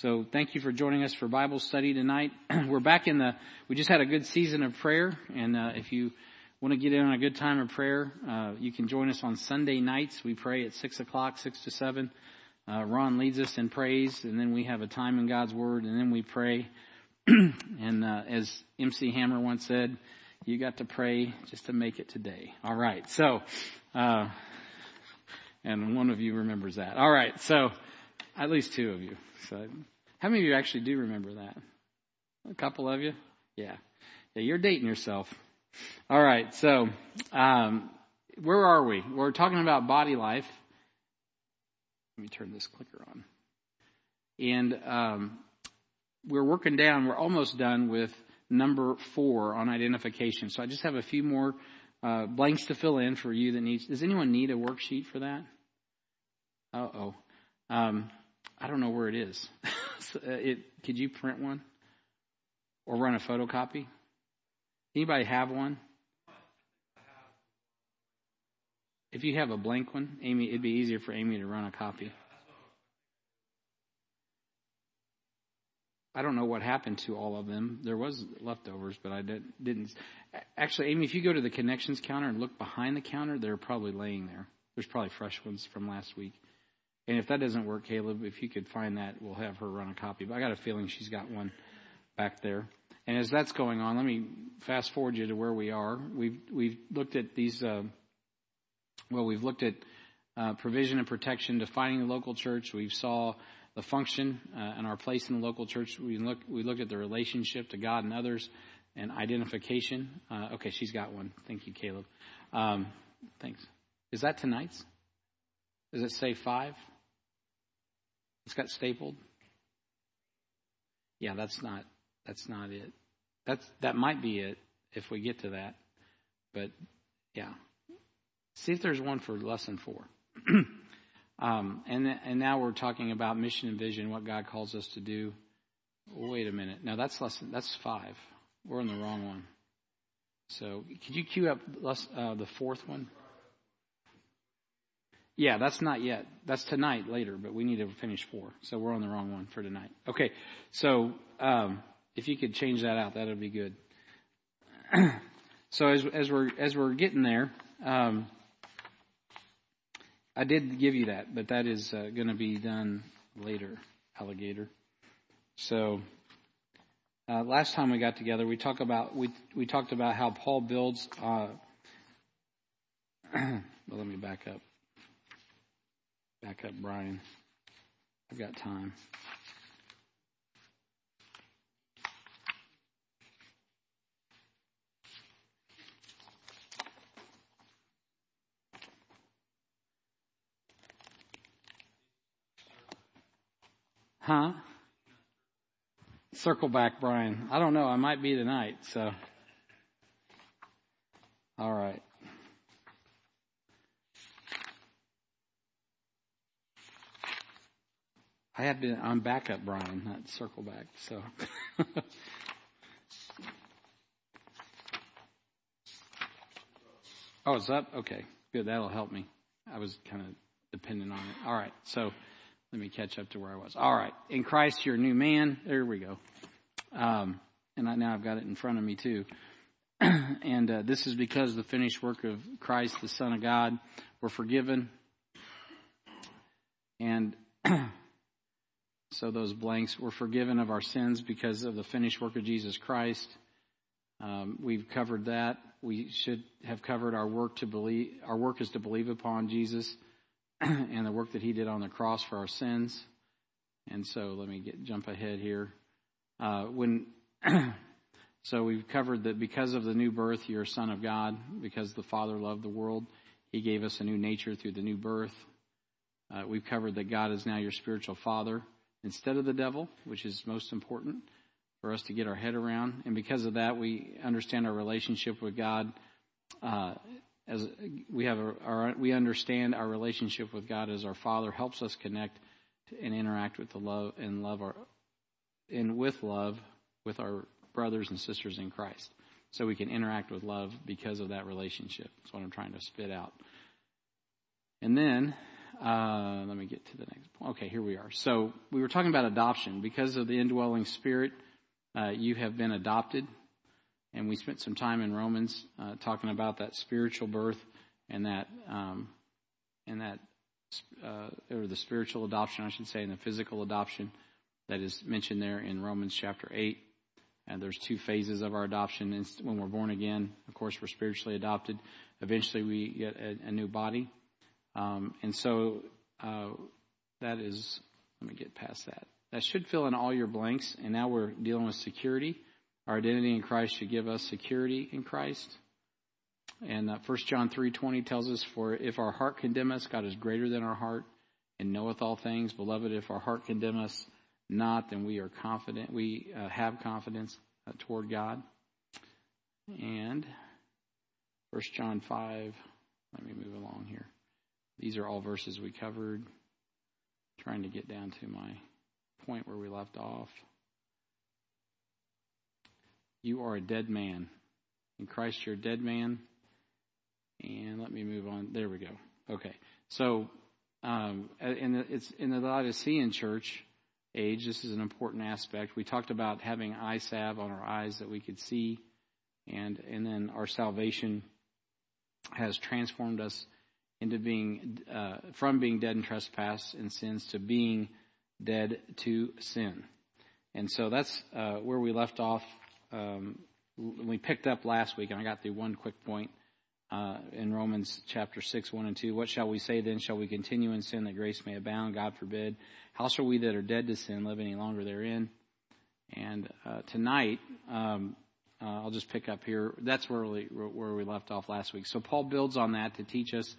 So thank you for joining us for Bible study tonight. We're back in the, we just had a good season of prayer. And uh, if you want to get in on a good time of prayer, uh, you can join us on Sunday nights. We pray at 6 o'clock, 6 to 7. Uh, Ron leads us in praise, and then we have a time in God's Word, and then we pray. and uh, as MC Hammer once said, you got to pray just to make it today. All right. So, uh, and one of you remembers that. All right. So, at least two of you. So, how many of you actually do remember that? A couple of you? Yeah. Yeah, you're dating yourself. All right. So, um, where are we? We're talking about body life. Let me turn this clicker on. And um, we're working down. We're almost done with number four on identification. So I just have a few more uh, blanks to fill in for you that needs. Does anyone need a worksheet for that? Uh oh. Um, I don't know where it is. Uh, it, could you print one or run a photocopy? Anybody have one? If you have a blank one, Amy, it'd be easier for Amy to run a copy. I don't know what happened to all of them. There was leftovers, but I didn't. Actually, Amy, if you go to the connections counter and look behind the counter, they're probably laying there. There's probably fresh ones from last week. And if that doesn't work, Caleb, if you could find that, we'll have her run a copy. But I got a feeling she's got one back there. And as that's going on, let me fast forward you to where we are. We've we've looked at these. Uh, well, we've looked at uh, provision and protection, defining the local church. We saw the function uh, and our place in the local church. We look we looked at the relationship to God and others, and identification. Uh, okay, she's got one. Thank you, Caleb. Um, thanks. Is that tonight's? Does it say five? It's got stapled. Yeah, that's not that's not it. That's that might be it if we get to that. But yeah. See if there's one for lesson four. um, and and now we're talking about mission and vision, what God calls us to do. Wait a minute. No, that's lesson. That's five. We're in the wrong one. So could you cue up uh, the fourth one? Yeah, that's not yet. That's tonight later, but we need to finish four. So we're on the wrong one for tonight. Okay, so um, if you could change that out, that would be good. so as as we're as we're getting there, um, I did give you that, but that is uh, going to be done later, alligator. So uh, last time we got together, we talked about we we talked about how Paul builds. Uh, well, let me back up. Back up, Brian. I've got time. Huh? Circle back, Brian. I don't know. I might be tonight, so. All right. I have to, I'm backup Brian, not circle back, so. oh, it's up? Okay, good. That'll help me. I was kind of dependent on it. All right, so let me catch up to where I was. All right, in Christ, you're a new man. There we go. Um, and I, now I've got it in front of me too. and uh, this is because the finished work of Christ, the Son of God, we're forgiven. And so those blanks, we're forgiven of our sins because of the finished work of Jesus Christ. Um, we've covered that. We should have covered our work to believe. Our work is to believe upon Jesus and the work that He did on the cross for our sins. And so let me get jump ahead here. Uh, when so we've covered that because of the new birth, you're a son of God. Because the Father loved the world, He gave us a new nature through the new birth. Uh, we've covered that God is now your spiritual Father instead of the devil, which is most important for us to get our head around. And because of that, we understand our relationship with God. Uh, as we have our, we understand our relationship with God as our Father helps us connect and interact with the love and love our and with love with our brothers and sisters in Christ. So we can interact with love because of that relationship. That's what I'm trying to spit out. And then Uh, let me get to the next point. Okay, here we are. So we were talking about adoption. Because of the indwelling spirit, uh, you have been adopted. And we spent some time in Romans uh, talking about that spiritual birth and that, um, and that, uh, or the spiritual adoption, I should say, and the physical adoption that is mentioned there in Romans chapter 8. And there's two phases of our adoption. When we're born again, of course, we're spiritually adopted. Eventually, we get a, a new body. Um, and so uh, that is, let me get past that. That should fill in all your blanks. And now we're dealing with security. Our identity in Christ should give us security in Christ. And uh, 1 John 3:20 tells us, "For if our heart condemn us, God is greater than our heart, and knoweth all things. Beloved, if our heart condemn us not, then we are confident. We uh, have confidence uh, toward God." And 1 John 5. Let me move along here. These are all verses we covered. trying to get down to my point where we left off. You are a dead man. In Christ, you're a dead man. And let me move on. There we go. Okay. So, um, in the, it's in the Laodicean church age. This is an important aspect. We talked about having eye salve on our eyes that we could see, and and then our salvation has transformed us into being uh, from being dead in trespass and sins to being dead to sin. And so that's uh, where we left off. Um, we picked up last week, and I got through one quick point uh, in Romans chapter 6, 1 and 2. What shall we say then? Shall we continue in sin that grace may abound? God forbid. How shall we that are dead to sin live any longer therein? And uh, tonight, um, uh, I'll just pick up here. That's where we, where we left off last week. So Paul builds on that to teach us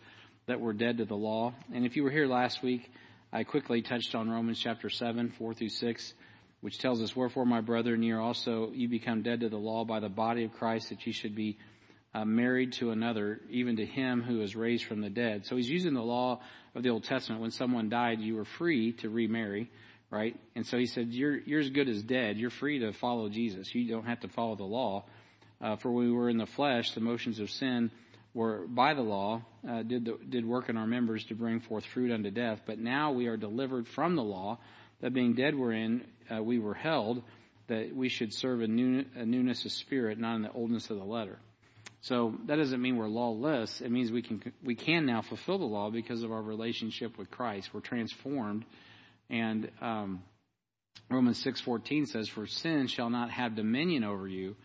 that we're dead to the law. And if you were here last week, I quickly touched on Romans chapter 7, 4 through 6, which tells us, Wherefore, my brethren, ye are also, you become dead to the law by the body of Christ, that ye should be uh, married to another, even to him who is raised from the dead. So he's using the law of the Old Testament. When someone died, you were free to remarry, right? And so he said, you're, you're as good as dead. You're free to follow Jesus. You don't have to follow the law. Uh, for we were in the flesh, the motions of sin were by the law, uh, did, the, did work in our members to bring forth fruit unto death. But now we are delivered from the law, that being dead wherein uh, we were held, that we should serve a, new, a newness of spirit, not in the oldness of the letter. So that doesn't mean we're lawless. It means we can we can now fulfill the law because of our relationship with Christ. We're transformed, and um, Romans six fourteen says, "For sin shall not have dominion over you,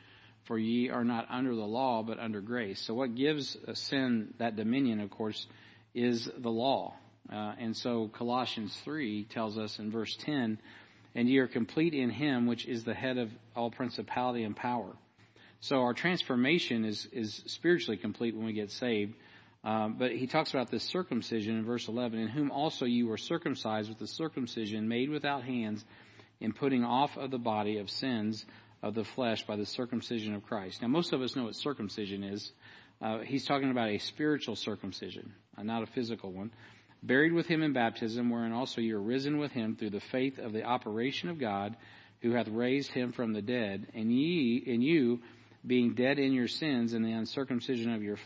for ye are not under the law, but under grace." So what gives sin that dominion, of course, is the law. Uh, and so Colossians three tells us in verse ten, "And ye are complete in Him, which is the head of all principality and power." So our transformation is, is spiritually complete when we get saved. Um, but he talks about this circumcision in verse 11, in whom also you were circumcised with the circumcision made without hands in putting off of the body of sins of the flesh by the circumcision of Christ. Now, most of us know what circumcision is. Uh, he's talking about a spiritual circumcision, uh, not a physical one. Buried with him in baptism, wherein also you are risen with him through the faith of the operation of God, who hath raised him from the dead, and ye, and you, being dead in your sins and the uncircumcision of your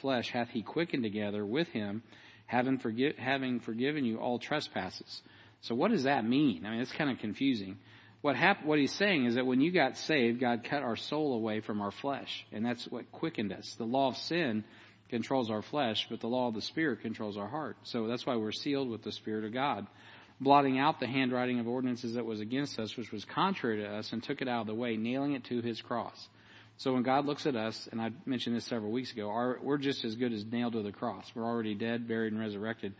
flesh, hath he quickened together with him, having, forgi- having forgiven you all trespasses. So what does that mean? I mean, it's kind of confusing. What hap- what he's saying is that when you got saved, God cut our soul away from our flesh, and that's what quickened us. The law of sin controls our flesh, but the law of the Spirit controls our heart. So that's why we're sealed with the Spirit of God, blotting out the handwriting of ordinances that was against us, which was contrary to us, and took it out of the way, nailing it to his cross. So when God looks at us, and I mentioned this several weeks ago, our, we're just as good as nailed to the cross. We're already dead, buried, and resurrected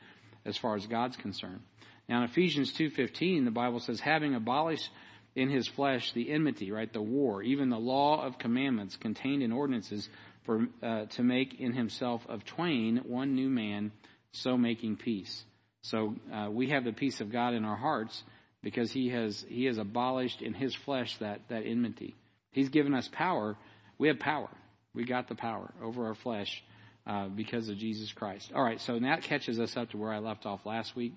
as far as God's concerned. Now in Ephesians 2.15, the Bible says, having abolished in his flesh the enmity, right, the war, even the law of commandments contained in ordinances for, uh, to make in himself of twain one new man, so making peace. So uh, we have the peace of God in our hearts because he has he has abolished in his flesh that that enmity. He's given us power. We have power. We got the power over our flesh uh, because of Jesus Christ. All right, so that catches us up to where I left off last week.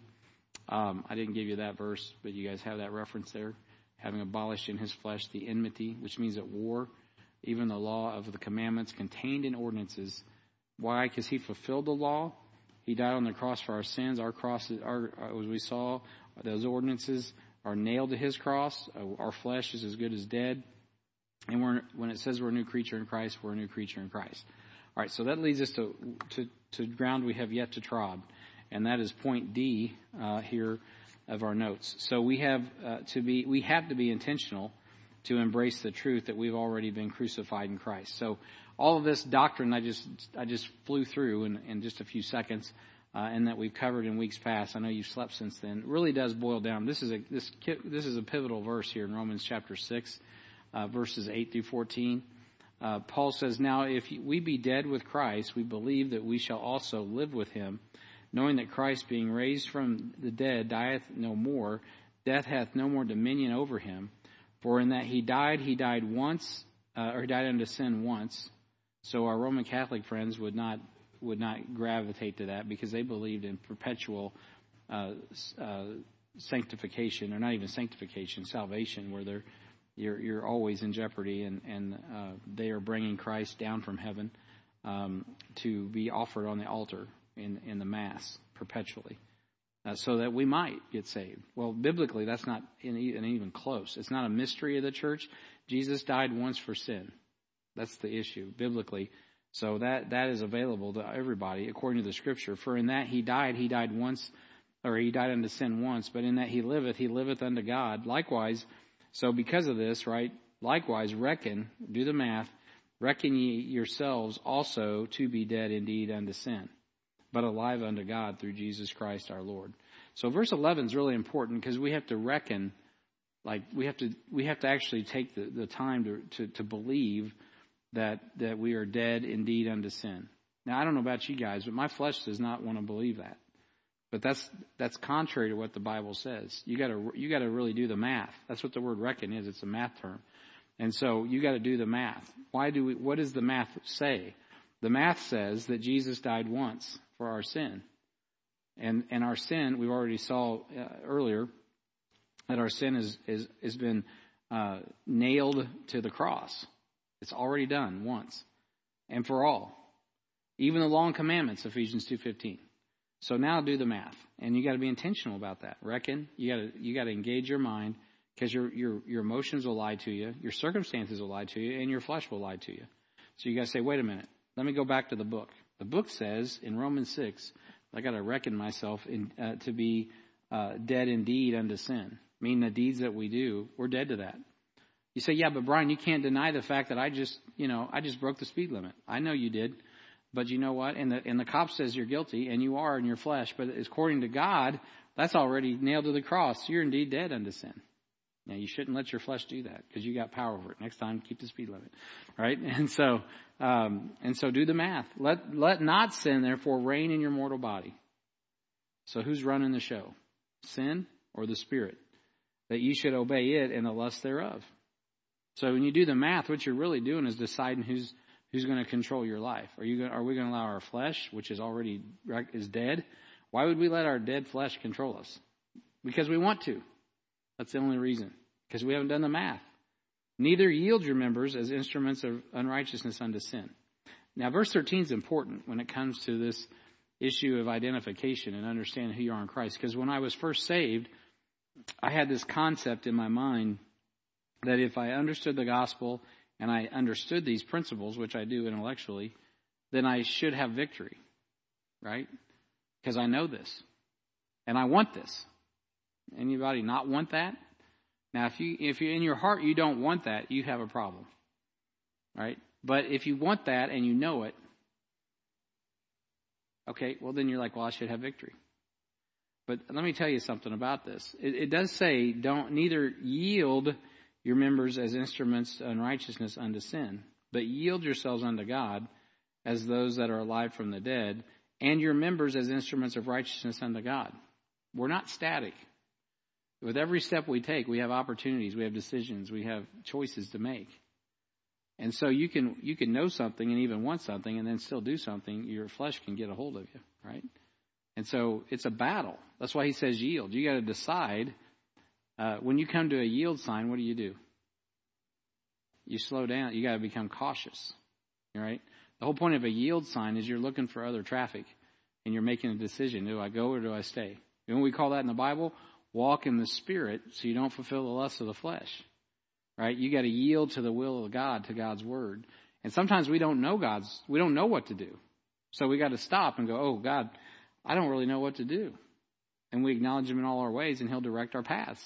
Um, I didn't give you that verse, but you guys have that reference there. Having abolished in his flesh the enmity, which means at war, even the law of the commandments contained in ordinances. Why? Because he fulfilled the law He died on the cross for our sins. Our crosses, our, as we saw, those ordinances are nailed to his cross. Our flesh is as good as dead. And when it says we're a new creature in Christ, we're a new creature in Christ. All right, so that leads us to, to, to ground we have yet to trod. And that is point D uh, here of our notes. So we have uh, to be, we have to be intentional to embrace the truth that we've already been crucified in Christ. So all of this doctrine I just, I just flew through in, in just a few seconds. Uh, and that we've covered in weeks past. I know you've slept since then. Really does boil down. This is a this this is a pivotal verse here in Romans chapter six, uh, verses eight through fourteen. Uh, Paul says, "Now if we be dead with Christ, we believe that we shall also live with Him, knowing that Christ, being raised from the dead, dieth no more. Death hath no more dominion over him. For in that he died, he died once, uh, or he died unto sin once. So our Roman Catholic friends would not would not gravitate to that because they believed in perpetual uh, uh, sanctification, or not even sanctification, salvation, where they're you're you're always in jeopardy, and and uh, they are bringing Christ down from heaven um, to be offered on the altar in in the mass perpetually, uh, so that we might get saved. Well, biblically, that's not in, in even close. It's not a mystery of the church. Jesus died once for sin. That's the issue biblically. So that that is available to everybody according to the scripture. For in that he died, he died once, or he died unto sin once. But in that he liveth, he liveth unto God. Likewise, so because of this, right? Likewise, reckon, do the math, reckon ye yourselves also to be dead indeed unto sin, but alive unto God through Jesus Christ our Lord. So verse 11 is really important because we have to reckon, like we have to we have to actually take the, the time to, to, to believe that that we are dead indeed unto sin. Now I don't know about you guys, but my flesh does not want to believe that. But that's that's contrary to what the Bible says. You got to you got to really do the math. That's what the word reckon is. It's a math term, and so you got to do the math. Why do we? What does the math say? The math says that Jesus died once for our sin, and and our sin we've already saw uh, earlier that our sin is is has been uh, nailed to the cross. It's already done once and for all. Even the and commandments, Ephesians 2:15. So now do the math, and you got to be intentional about that. Reckon you got to you got to engage your mind because your your your emotions will lie to you, your circumstances will lie to you, and your flesh will lie to you. So you got to say, wait a minute, let me go back to the book. The book says in Romans six, I got to reckon myself in, uh, to be uh, dead indeed unto sin. Meaning the deeds that we do, we're dead to that. You say, yeah, but Brian, you can't deny the fact that I just, you know, I just broke the speed limit. I know you did. But you know what? And the, and the cop says you're guilty, and you are in your flesh. But according to God, that's already nailed to the cross. You're indeed dead unto sin. Now you shouldn't let your flesh do that because you got power over it. Next time, keep the speed limit, right? And so, um, and so do the math. Let let not sin therefore reign in your mortal body. So who's running the show? Sin or the spirit? That you should obey it and the lust thereof. So when you do the math, what you're really doing is deciding who's who's going to control your life. Are you going, are we going to allow our flesh, which is already is dead? Why would we let our dead flesh control us? Because we want to. That's the only reason. Because we haven't done the math. Neither yield your members as instruments of unrighteousness unto sin. Now, verse 13 is important when it comes to this issue of identification and understanding who you are in Christ. Because when I was first saved, I had this concept in my mind that if I understood the gospel and I understood these principles, which I do intellectually, then I should have victory, right? Because I know this and I want this. Anybody not want that? Now, if you if you in your heart you don't want that, you have a problem, right? But if you want that and you know it, okay, well then you're like, well, I should have victory. But let me tell you something about this. It, it does say, don't neither yield your members as instruments of unrighteousness unto sin, but yield yourselves unto God as those that are alive from the dead, and your members as instruments of righteousness unto God. We're not static. With every step we take, we have opportunities, we have decisions, we have choices to make. And so you can you can know something and even want something and then still do something, your flesh can get a hold of you, right? And so it's a battle. That's why he says yield. You got to decide uh, when you come to a yield sign, what do you do? You slow down. You got to become cautious, right? The whole point of a yield sign is you're looking for other traffic, and you're making a decision. Do I go or do I stay? You know we call that in the Bible? Walk in the Spirit so you don't fulfill the lusts of the flesh. Right? You got to yield to the will of God, to God's Word. And sometimes we don't know God's, we don't know what to do. So we got to stop and go, oh, God, I don't really know what to do. And we acknowledge Him in all our ways, and He'll direct our paths.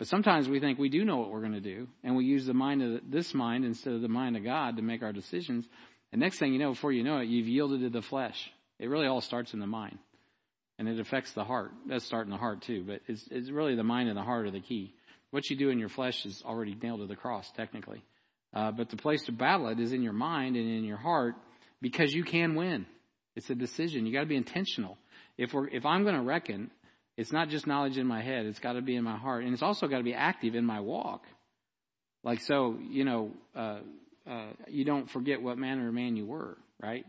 But sometimes we think we do know what we're going to do, and we use the mind of this mind instead of the mind of God to make our decisions. And next thing you know, before you know it, you've yielded to the flesh. It really all starts in the mind, and it affects the heart. It does start in the heart too, but it's, it's really the mind and the heart are the key. What you do in your flesh is already nailed to the cross, technically. Uh, but the place to battle it is in your mind and in your heart because you can win. It's a decision. You got to be intentional. If we're if I'm going to reckon, it's not just knowledge in my head. It's got to be in my heart, and it's also got to be active in my walk. Like so, you know, uh, uh, you don't forget what manner of man you were, right?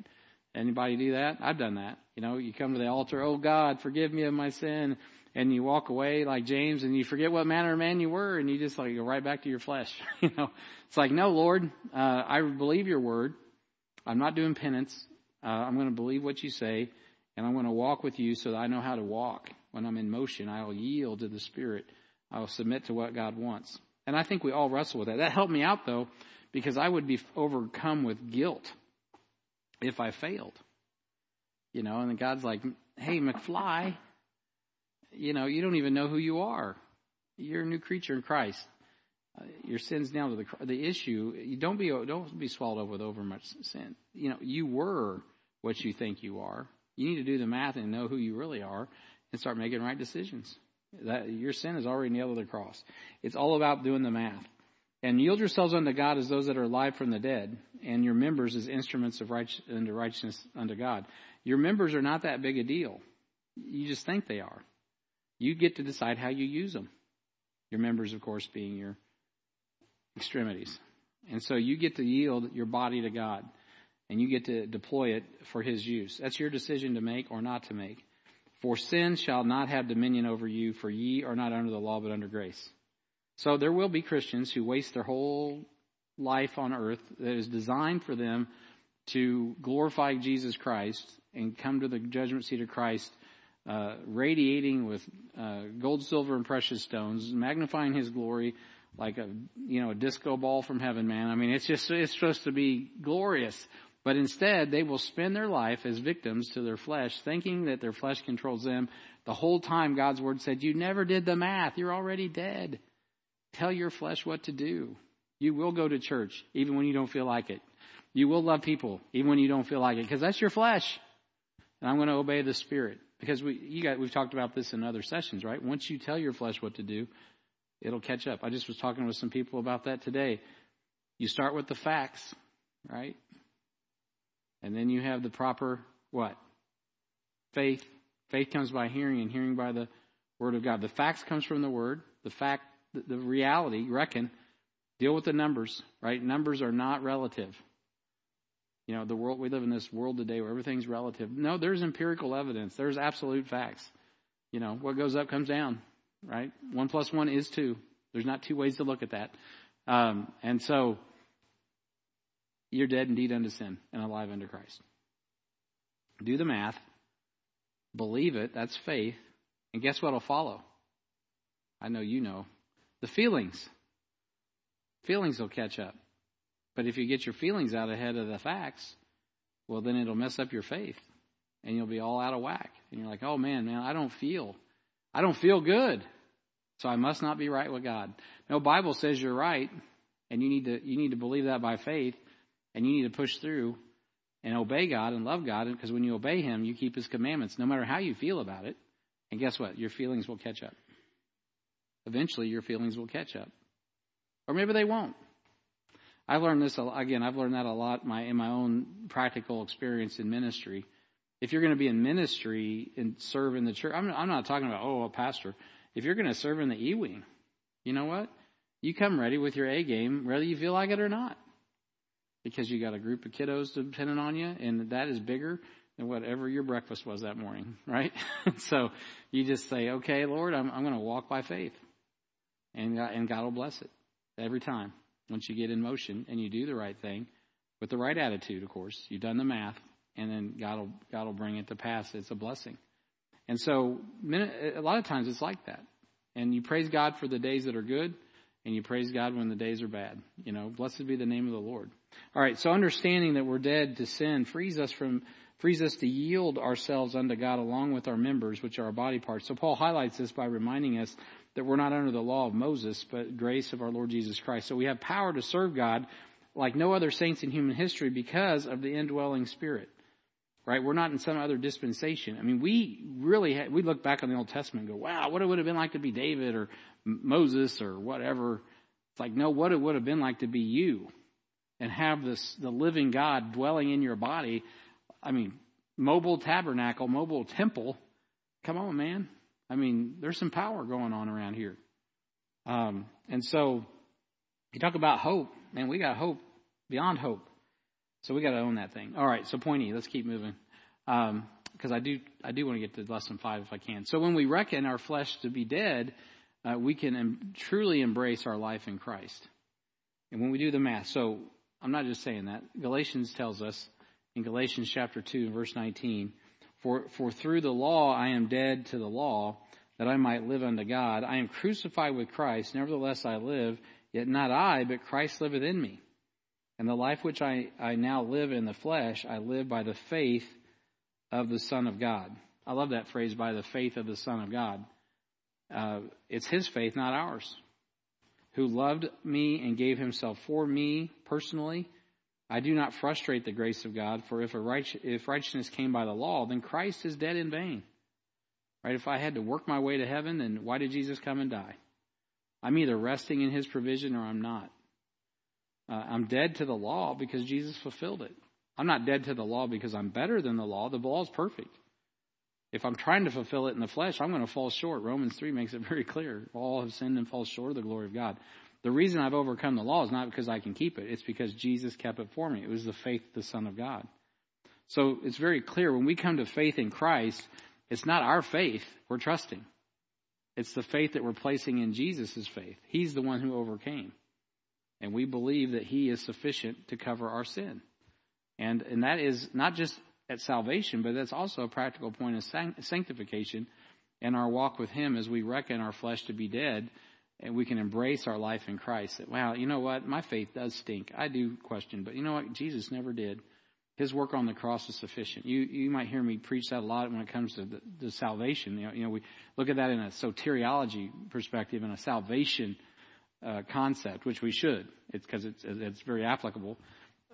Anybody do that? I've done that. You know, you come to the altar, oh God, forgive me of my sin, and you walk away like James, and you forget what manner of man you were, and you just like go right back to your flesh. you know, it's like, no, Lord, uh, I believe your word. I'm not doing penance. Uh, I'm going to believe what you say, and I'm going to walk with you so that I know how to walk. When I'm in motion, I'll yield to the Spirit. I'll submit to what God wants. And I think we all wrestle with that. That helped me out though, because I would be overcome with guilt if I failed. You know, and God's like, hey, McFly, you know, you don't even know who you are. You're a new creature in Christ. Uh, your sin's down to the the issue. You don't be don't be swallowed up with overmuch sin. You know, you were what you think you are. You need to do the math and know who you really are, and start making right decisions. That your sin is already nailed to the cross. It's all about doing the math. And yield yourselves unto God as those that are alive from the dead, and your members as instruments of right, unto righteousness unto God. Your members are not that big a deal. You just think they are. You get to decide how you use them. Your members, of course, being your extremities. And so you get to yield your body to God, and you get to deploy it for His use. That's your decision to make or not to make. For sin shall not have dominion over you, for ye are not under the law, but under grace. So there will be Christians who waste their whole life on earth that is designed for them to glorify Jesus Christ and come to the judgment seat of Christ, uh, radiating with uh, gold, silver, and precious stones, magnifying His glory like a you know a disco ball from heaven, man. I mean, it's just it's supposed to be glorious. But instead, they will spend their life as victims to their flesh, thinking that their flesh controls them. The whole time God's word said, You never did the math. You're already dead. Tell your flesh what to do. You will go to church even when you don't feel like it. You will love people even when you don't feel like it because that's your flesh. And I'm going to obey the Spirit because we you got we've talked about this in other sessions, right? Once you tell your flesh what to do, it'll catch up. I just was talking with some people about that today. You start with the facts, right? And then you have the proper what? Faith. Faith comes by hearing and hearing by the word of God. The facts comes from the word. The fact the, reality, reckon, deal with the numbers, right? Numbers are not relative. You know, the world, we live in this world today where everything's relative. No, there's empirical evidence. There's absolute facts. You know, what goes up comes down, right? One plus one is two. There's not two ways to look at that. Um, and so, you're dead indeed unto sin and alive unto Christ. Do the math. Believe it. That's faith. And guess what will follow? I know you know. The feelings. Feelings will catch up. But if you get your feelings out ahead of the facts, well, then it'll mess up your faith and you'll be all out of whack. And you're like, oh man, man, I don't feel, I don't feel good. So I must not be right with God. No, Bible says you're right and you need to, you need to believe that by faith and you need to push through and obey God and love God because when you obey Him, you keep His commandments no matter how you feel about it. And guess what? Your feelings will catch up. Eventually, your feelings will catch up. Or maybe they won't. I've learned this again. I've learned that a lot my, in my own practical experience in ministry. If you're going to be in ministry and serve in the church, I'm, I'm not talking about oh a pastor. If you're going to serve in the E wing, you know what? You come ready with your A game, whether you feel like it or not, because you got a group of kiddos depending on you, and that is bigger than whatever your breakfast was that morning, right? so you just say, okay, Lord, I'm, I'm going to walk by faith and God, and God will bless it every time. Once you get in motion and you do the right thing with the right attitude, of course, you've done the math, and then God will God will bring it to pass. It's a blessing. And so a lot of times it's like that. And you praise God for the days that are good, and you praise God when the days are bad. You know, blessed be the name of the Lord. All right, so understanding that we're dead to sin frees us from frees us to yield ourselves unto God along with our members, which are our body parts. So Paul highlights this by reminding us that we're not under the law of Moses, but grace of our Lord Jesus Christ. So we have power to serve God like no other saints in human history because of the indwelling spirit. Right? We're not in some other dispensation. I mean, we really, we look back on the Old Testament and go, wow, what it would have been like to be David or Moses or whatever. It's like, no, what it would have been like to be you and have this, the living God dwelling in your body. I mean, mobile tabernacle, mobile temple. Come on, man. I mean, there's some power going on around here. Um, and so you talk about hope, man, we got hope beyond hope. So we got to own that thing. All right, so pointy. Let's keep moving. Um, because I do, I do want to get to lesson five if I can. So when we reckon our flesh to be dead, uh, we can em- truly embrace our life in Christ. And when we do the math, so I'm not just saying that. Galatians tells us in Galatians chapter 2 verse 19, for, for through the law I am dead to the law, that I might live unto God. I am crucified with Christ, nevertheless I live, yet not I, but Christ liveth in me. And the life which I, I now live in the flesh, I live by the faith of the Son of God. I love that phrase, by the faith of the Son of God. Uh, it's His faith, not ours. Who loved me and gave Himself for me personally. I do not frustrate the grace of God, for if, right, if righteousness came by the law, then Christ is dead in vain. Right? If I had to work my way to heaven, then why did Jesus come and die? I'm either resting in His provision or I'm not. Uh, I'm dead to the law because Jesus fulfilled it. I'm not dead to the law because I'm better than the law. The law is perfect. If I'm trying to fulfill it in the flesh, I'm going to fall short. Romans 3 makes it very clear. All have sinned and fall short of the glory of God. The reason I've overcome the law is not because I can keep it. It's because Jesus kept it for me. It was the faith of the Son of God. So it's very clear when we come to faith in Christ, it's not our faith we're trusting. It's the faith that we're placing in Jesus' faith. He's the one who overcame. And we believe that He is sufficient to cover our sin. And, and that is not just at salvation, but that's also a practical point of sanctification in our walk with Him as we reckon our flesh to be dead and we can embrace our life in Christ. That, wow, you know what? My faith does stink. I do question, but you know what? Jesus never did. His work on the cross is sufficient. You you might hear me preach that a lot when it comes to the, the salvation. You know, you know, we look at that in a soteriology perspective and a salvation uh, concept, which we should. It's because it's, it's very applicable.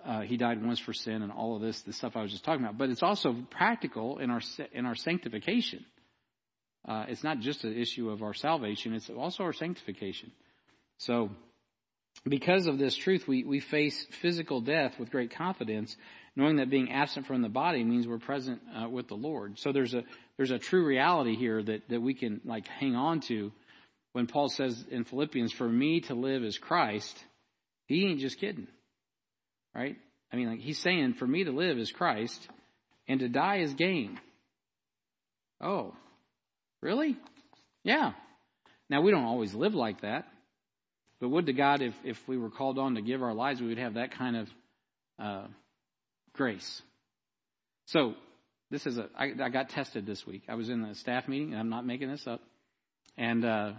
Uh, he died once for sin and all of this, the stuff I was just talking about. But it's also practical in our in our sanctification. Uh, it's not just an issue of our salvation; it's also our sanctification. So, because of this truth, we we face physical death with great confidence, knowing that being absent from the body means we're present uh, with the Lord. So there's a there's a true reality here that that we can like hang on to when Paul says in Philippians, for me to live is Christ, he ain't just kidding. Right? I mean, like he's saying, for me to live is Christ, and to die is gain. Oh, really? Yeah. Now we don't always live like that, but would to God if if we were called on to give our lives, we would have that kind of uh, grace. So this is a I, I got tested this week. I was in a staff meeting, and I'm not making this up, and uh,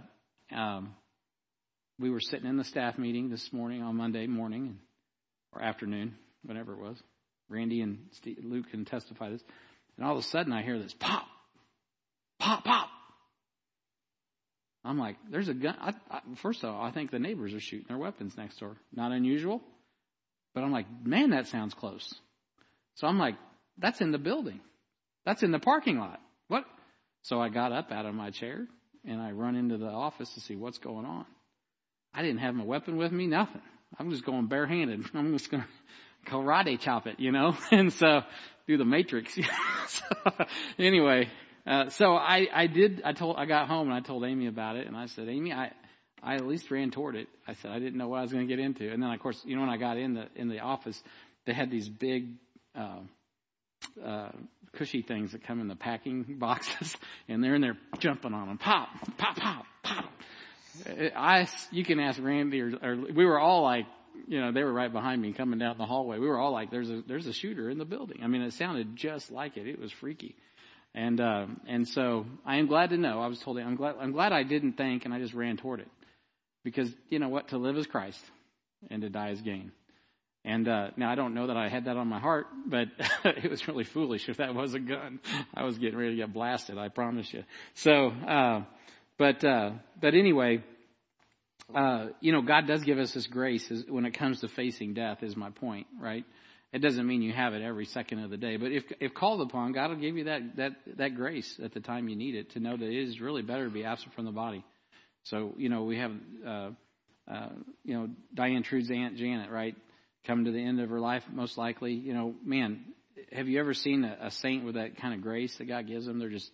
um, we were sitting in the staff meeting this morning on Monday morning or afternoon, whatever it was. Randy and Steve, Luke can testify this. And all of a sudden I hear this pop, pop, pop. I'm like, there's a gun. I, I, first of all, I think the neighbors are shooting their weapons next door. Not unusual. But I'm like, man, that sounds close. So I'm like, that's in the building. That's in the parking lot. What? So I got up out of my chair and I run into the office to see what's going on. I didn't have my weapon with me, nothing. I'm just going barehanded. I'm just going to karate chop it, you know, and so do the matrix. so, anyway, uh, so I, I did, I told, I got home and I told Amy about it and I said, Amy, I, I at least ran toward it. I said, I didn't know what I was going to get into. And then of course, you know, when I got in the, in the office, they had these big, uh, uh, cushy things that come in the packing boxes, and they're in there jumping on them. Pop, pop, pop, pop. I, you can ask Randy, or, or we were all like you know, they were right behind me coming down the hallway. We were all like, there's a, there's a shooter in the building. I mean, it sounded just like it. It was freaky. And, uh, and so I am glad to know, I was told, I'm glad, I'm glad I didn't think and I just ran toward it. Because, you know what, to live is Christ and to die is gain. And, uh, now I don't know that I had that on my heart, but it was really foolish if that was a gun. I was getting ready to get blasted, I promise you. So, uh, but, uh, but anyway, uh, you know, God does give us this grace when it comes to facing death, is my point, right? It doesn't mean you have it every second of the day, but if if called upon, God will give you that that that grace at the time you need it to know that it is really better to be absent from the body. So you know, we have uh, uh, you know Diane Trude's aunt Janet, right, coming to the end of her life, most likely. You know, man, have you ever seen a, a saint with that kind of grace that God gives them? They're just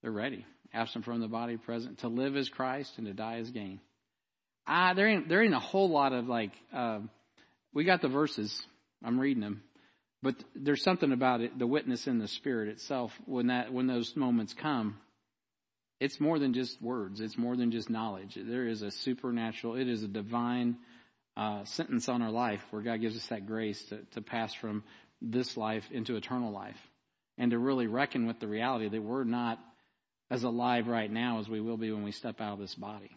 they're ready, absent from the body, present to live as Christ and to die as gain. Ah, there ain't there ain't a whole lot of like. Uh, we got the verses. I'm reading them, but there's something about it. The witness in the spirit itself. When that when those moments come, it's more than just words. It's more than just knowledge. There is a supernatural. It is a divine uh, sentence on our life where God gives us that grace to to pass from this life into eternal life, and to really reckon with the reality that we're not as alive right now as we will be when we step out of this body.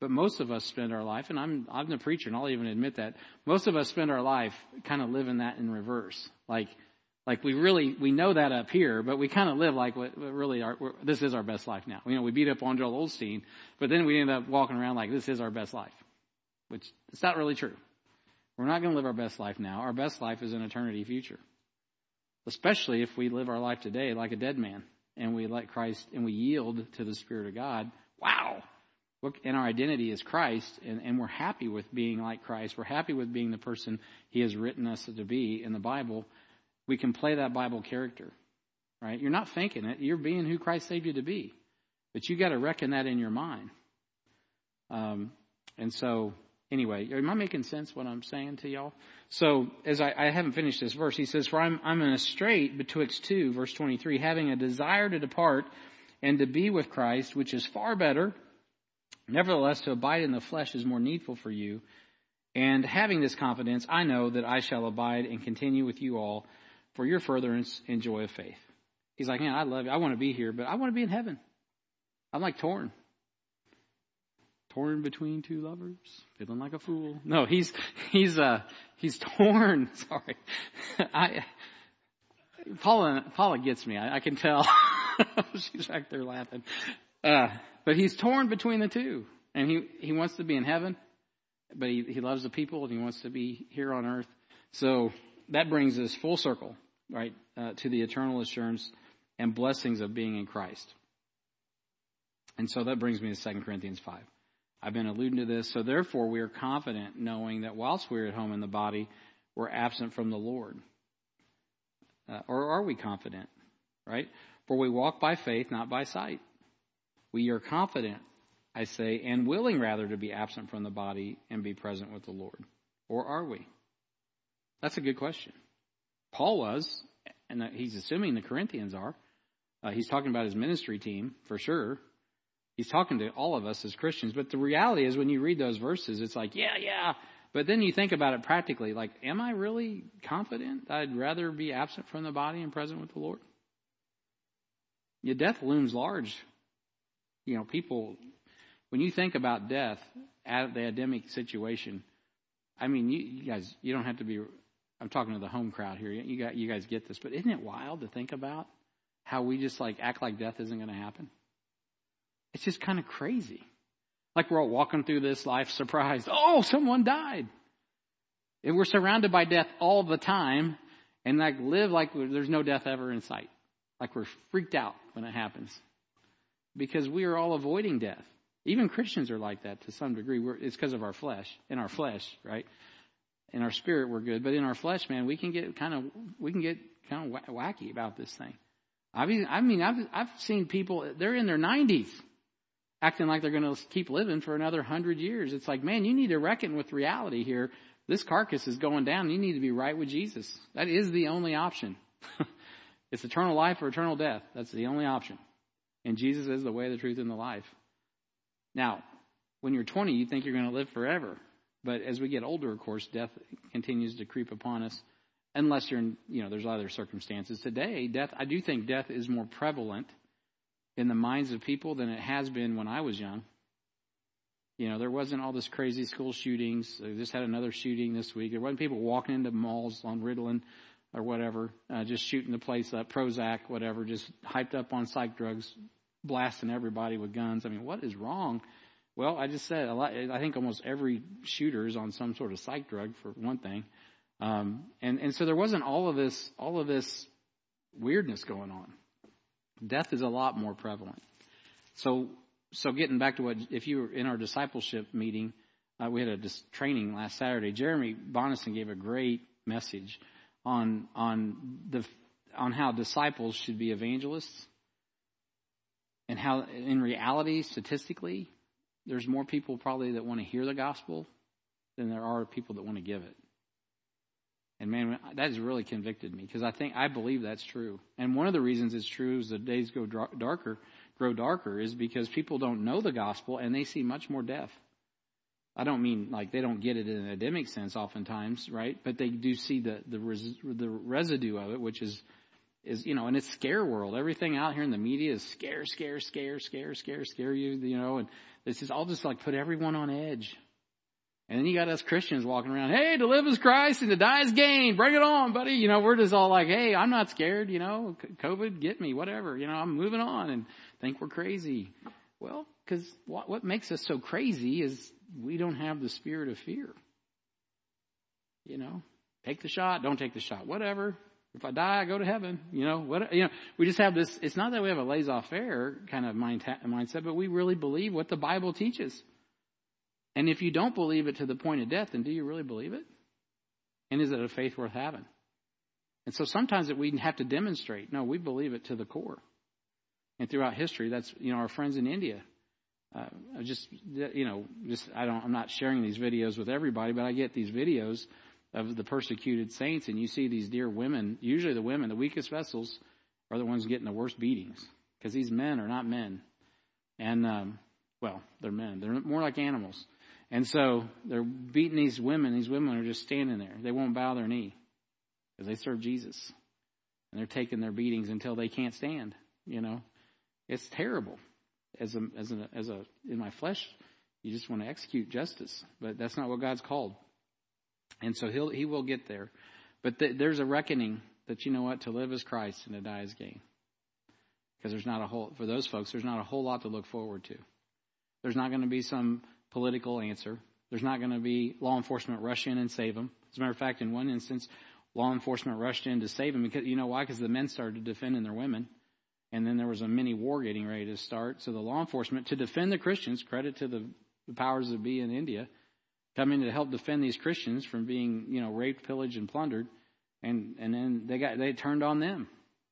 But most of us spend our life, and I'm I'm the preacher, and I'll even admit that most of us spend our life kind of living that in reverse. Like like we really we know that up here, but we kind of live like what, what really our this is our best life now. You know, we beat up on Joel Osteen, but then we end up walking around like this is our best life, which it's not really true. We're not going to live our best life now. Our best life is an eternity future, especially if we live our life today like a dead man and we let Christ and we yield to the Spirit of God. Wow, and our identity is Christ, and, and we're happy with being like Christ. We're happy with being the person He has written us to be in the Bible. We can play that Bible character, right? You're not faking it. You're being who Christ saved you to be. But you got to reckon that in your mind. Um, and so, anyway, am I making sense what I'm saying to y'all? So, as I, I haven't finished this verse, he says, For I'm, I'm in a strait betwixt two, verse 23, having a desire to depart and to be with Christ, which is far better Nevertheless, to abide in the flesh is more needful for you. And having this confidence, I know that I shall abide and continue with you all for your furtherance and joy of faith. He's like, man, I love you. I want to be here, but I want to be in heaven. I'm like torn. Torn between two lovers, feeling like a fool. No, he's he's uh he's torn. Sorry, I Paula Paula gets me. I, I can tell. She's back there laughing. Uh, but he's torn between the two. And he, he wants to be in heaven, but he, he loves the people and he wants to be here on earth. So that brings us full circle, right, uh, to the eternal assurance and blessings of being in Christ. And so that brings me to 2 Corinthians 5. I've been alluding to this. So therefore, we are confident knowing that whilst we're at home in the body, we're absent from the Lord. Uh, or are we confident? Right? For we walk by faith, not by sight. We are confident, I say, and willing rather to be absent from the body and be present with the Lord. Or are we? That's a good question. Paul was, and he's assuming the Corinthians are. Uh, he's talking about his ministry team for sure. He's talking to all of us as Christians. But the reality is, when you read those verses, it's like, yeah, yeah. But then you think about it practically like, am I really confident I'd rather be absent from the body and present with the Lord? Your death looms large you know, people, when you think about death, at the Adamic situation, I mean, you, you guys, you don't have to be. I'm talking to the home crowd here. You got, you guys get this, but isn't it wild to think about how we just like act like death isn't going to happen? It's just kind of crazy. Like we're all walking through this life surprised. Oh, someone died. And we're surrounded by death all the time and like live like there's no death ever in sight. Like we're freaked out when it happens because we are all avoiding death. Even Christians are like that to some degree. We're, it's because of our flesh. In our flesh, right? In our spirit, we're good, but in our flesh, man, we can get kind of we can get kind of wacky about this thing. I mean, I mean, I've I've seen people they're in their nineties acting like they're going to keep living for another hundred years. It's like, man, you need to reckon with reality here. This carcass is going down. You need to be right with Jesus. That is the only option. it's eternal life or eternal death. That's the only option. And Jesus is the way, the truth, and the life. Now, when you're 20, you think you're going to live forever. But as we get older, of course, death continues to creep upon us, unless you're in, you know, there's other circumstances. Today, death, I do think death is more prevalent in the minds of people than it has been when I was young. You know, there wasn't all this crazy school shootings. They just had another shooting this week. There wasn't people walking into malls on Ritalin or whatever, uh, just shooting the place up, Prozac, whatever, just hyped up on psych drugs, blasting everybody with guns. I mean, what is wrong? Well, I just said a lot. I think almost every shooter is on some sort of psych drug for one thing, um, and and so there wasn't all of this all of this weirdness going on. Death is a lot more prevalent. So so getting back to what if you were in our discipleship meeting, uh, we had a dis- training last Saturday. Jeremy Bonison gave a great message on on the on how disciples should be evangelists and how in reality statistically there's more people probably that want to hear the gospel than there are people that want to give it. And man, that has really convicted me because I think I believe that's true. And one of the reasons it's true is the days go darker, grow darker, is because people don't know the gospel and they see much more death. I don't mean like they don't get it in an endemic sense, oftentimes, right? But they do see the the res, the residue of it, which is is you know, and it's scare world. Everything out here in the media is scare, scare, scare, scare, scare, scare you, you know, and this is all just like put everyone on edge. And then you got us Christians walking around, hey, to live is Christ and to die is gain. Bring it on, buddy. You know, we're just all like, hey, I'm not scared. You know, COVID, get me, whatever. You know, I'm moving on and think we're crazy. Well, because what, what makes us so crazy is we don't have the spirit of fear. You know, take the shot, don't take the shot, whatever. If I die, I go to heaven. You know, what, you know, we just have this, it's not that we have a laissez-faire kind of mind, mindset, but we really believe what the Bible teaches. And if you don't believe it to the point of death, then do you really believe it? And is it a faith worth having? And so sometimes that we have to demonstrate, no, we believe it to the core. And throughout history, that's, you know, our friends in India, uh, just, you know, just, I don't, I'm not sharing these videos with everybody, but I get these videos of the persecuted saints and you see these dear women, usually the women, the weakest vessels are the ones getting the worst beatings because these men are not men. And, um, well, they're men. They're more like animals. And so they're beating these women. These women are just standing there. They won't bow their knee because they serve Jesus. And they're taking their beatings until they can't stand, you know. It's terrible. As a, as a, as a, in my flesh, you just want to execute justice, but that's not what God's called. And so he'll, he will get there. But th- there's a reckoning that, you know what, to live is Christ and to die is gain. Because there's not a whole, for those folks, there's not a whole lot to look forward to. There's not going to be some political answer. There's not going to be law enforcement rush in and save them. As a matter of fact, in one instance, law enforcement rushed in to save them because, you know why? Because the men started defending their women. And then there was a mini war getting ready to start. So the law enforcement, to defend the Christians, credit to the, the powers that be in India, come in to help defend these Christians from being, you know, raped, pillaged, and plundered. And, and then they got, they turned on them.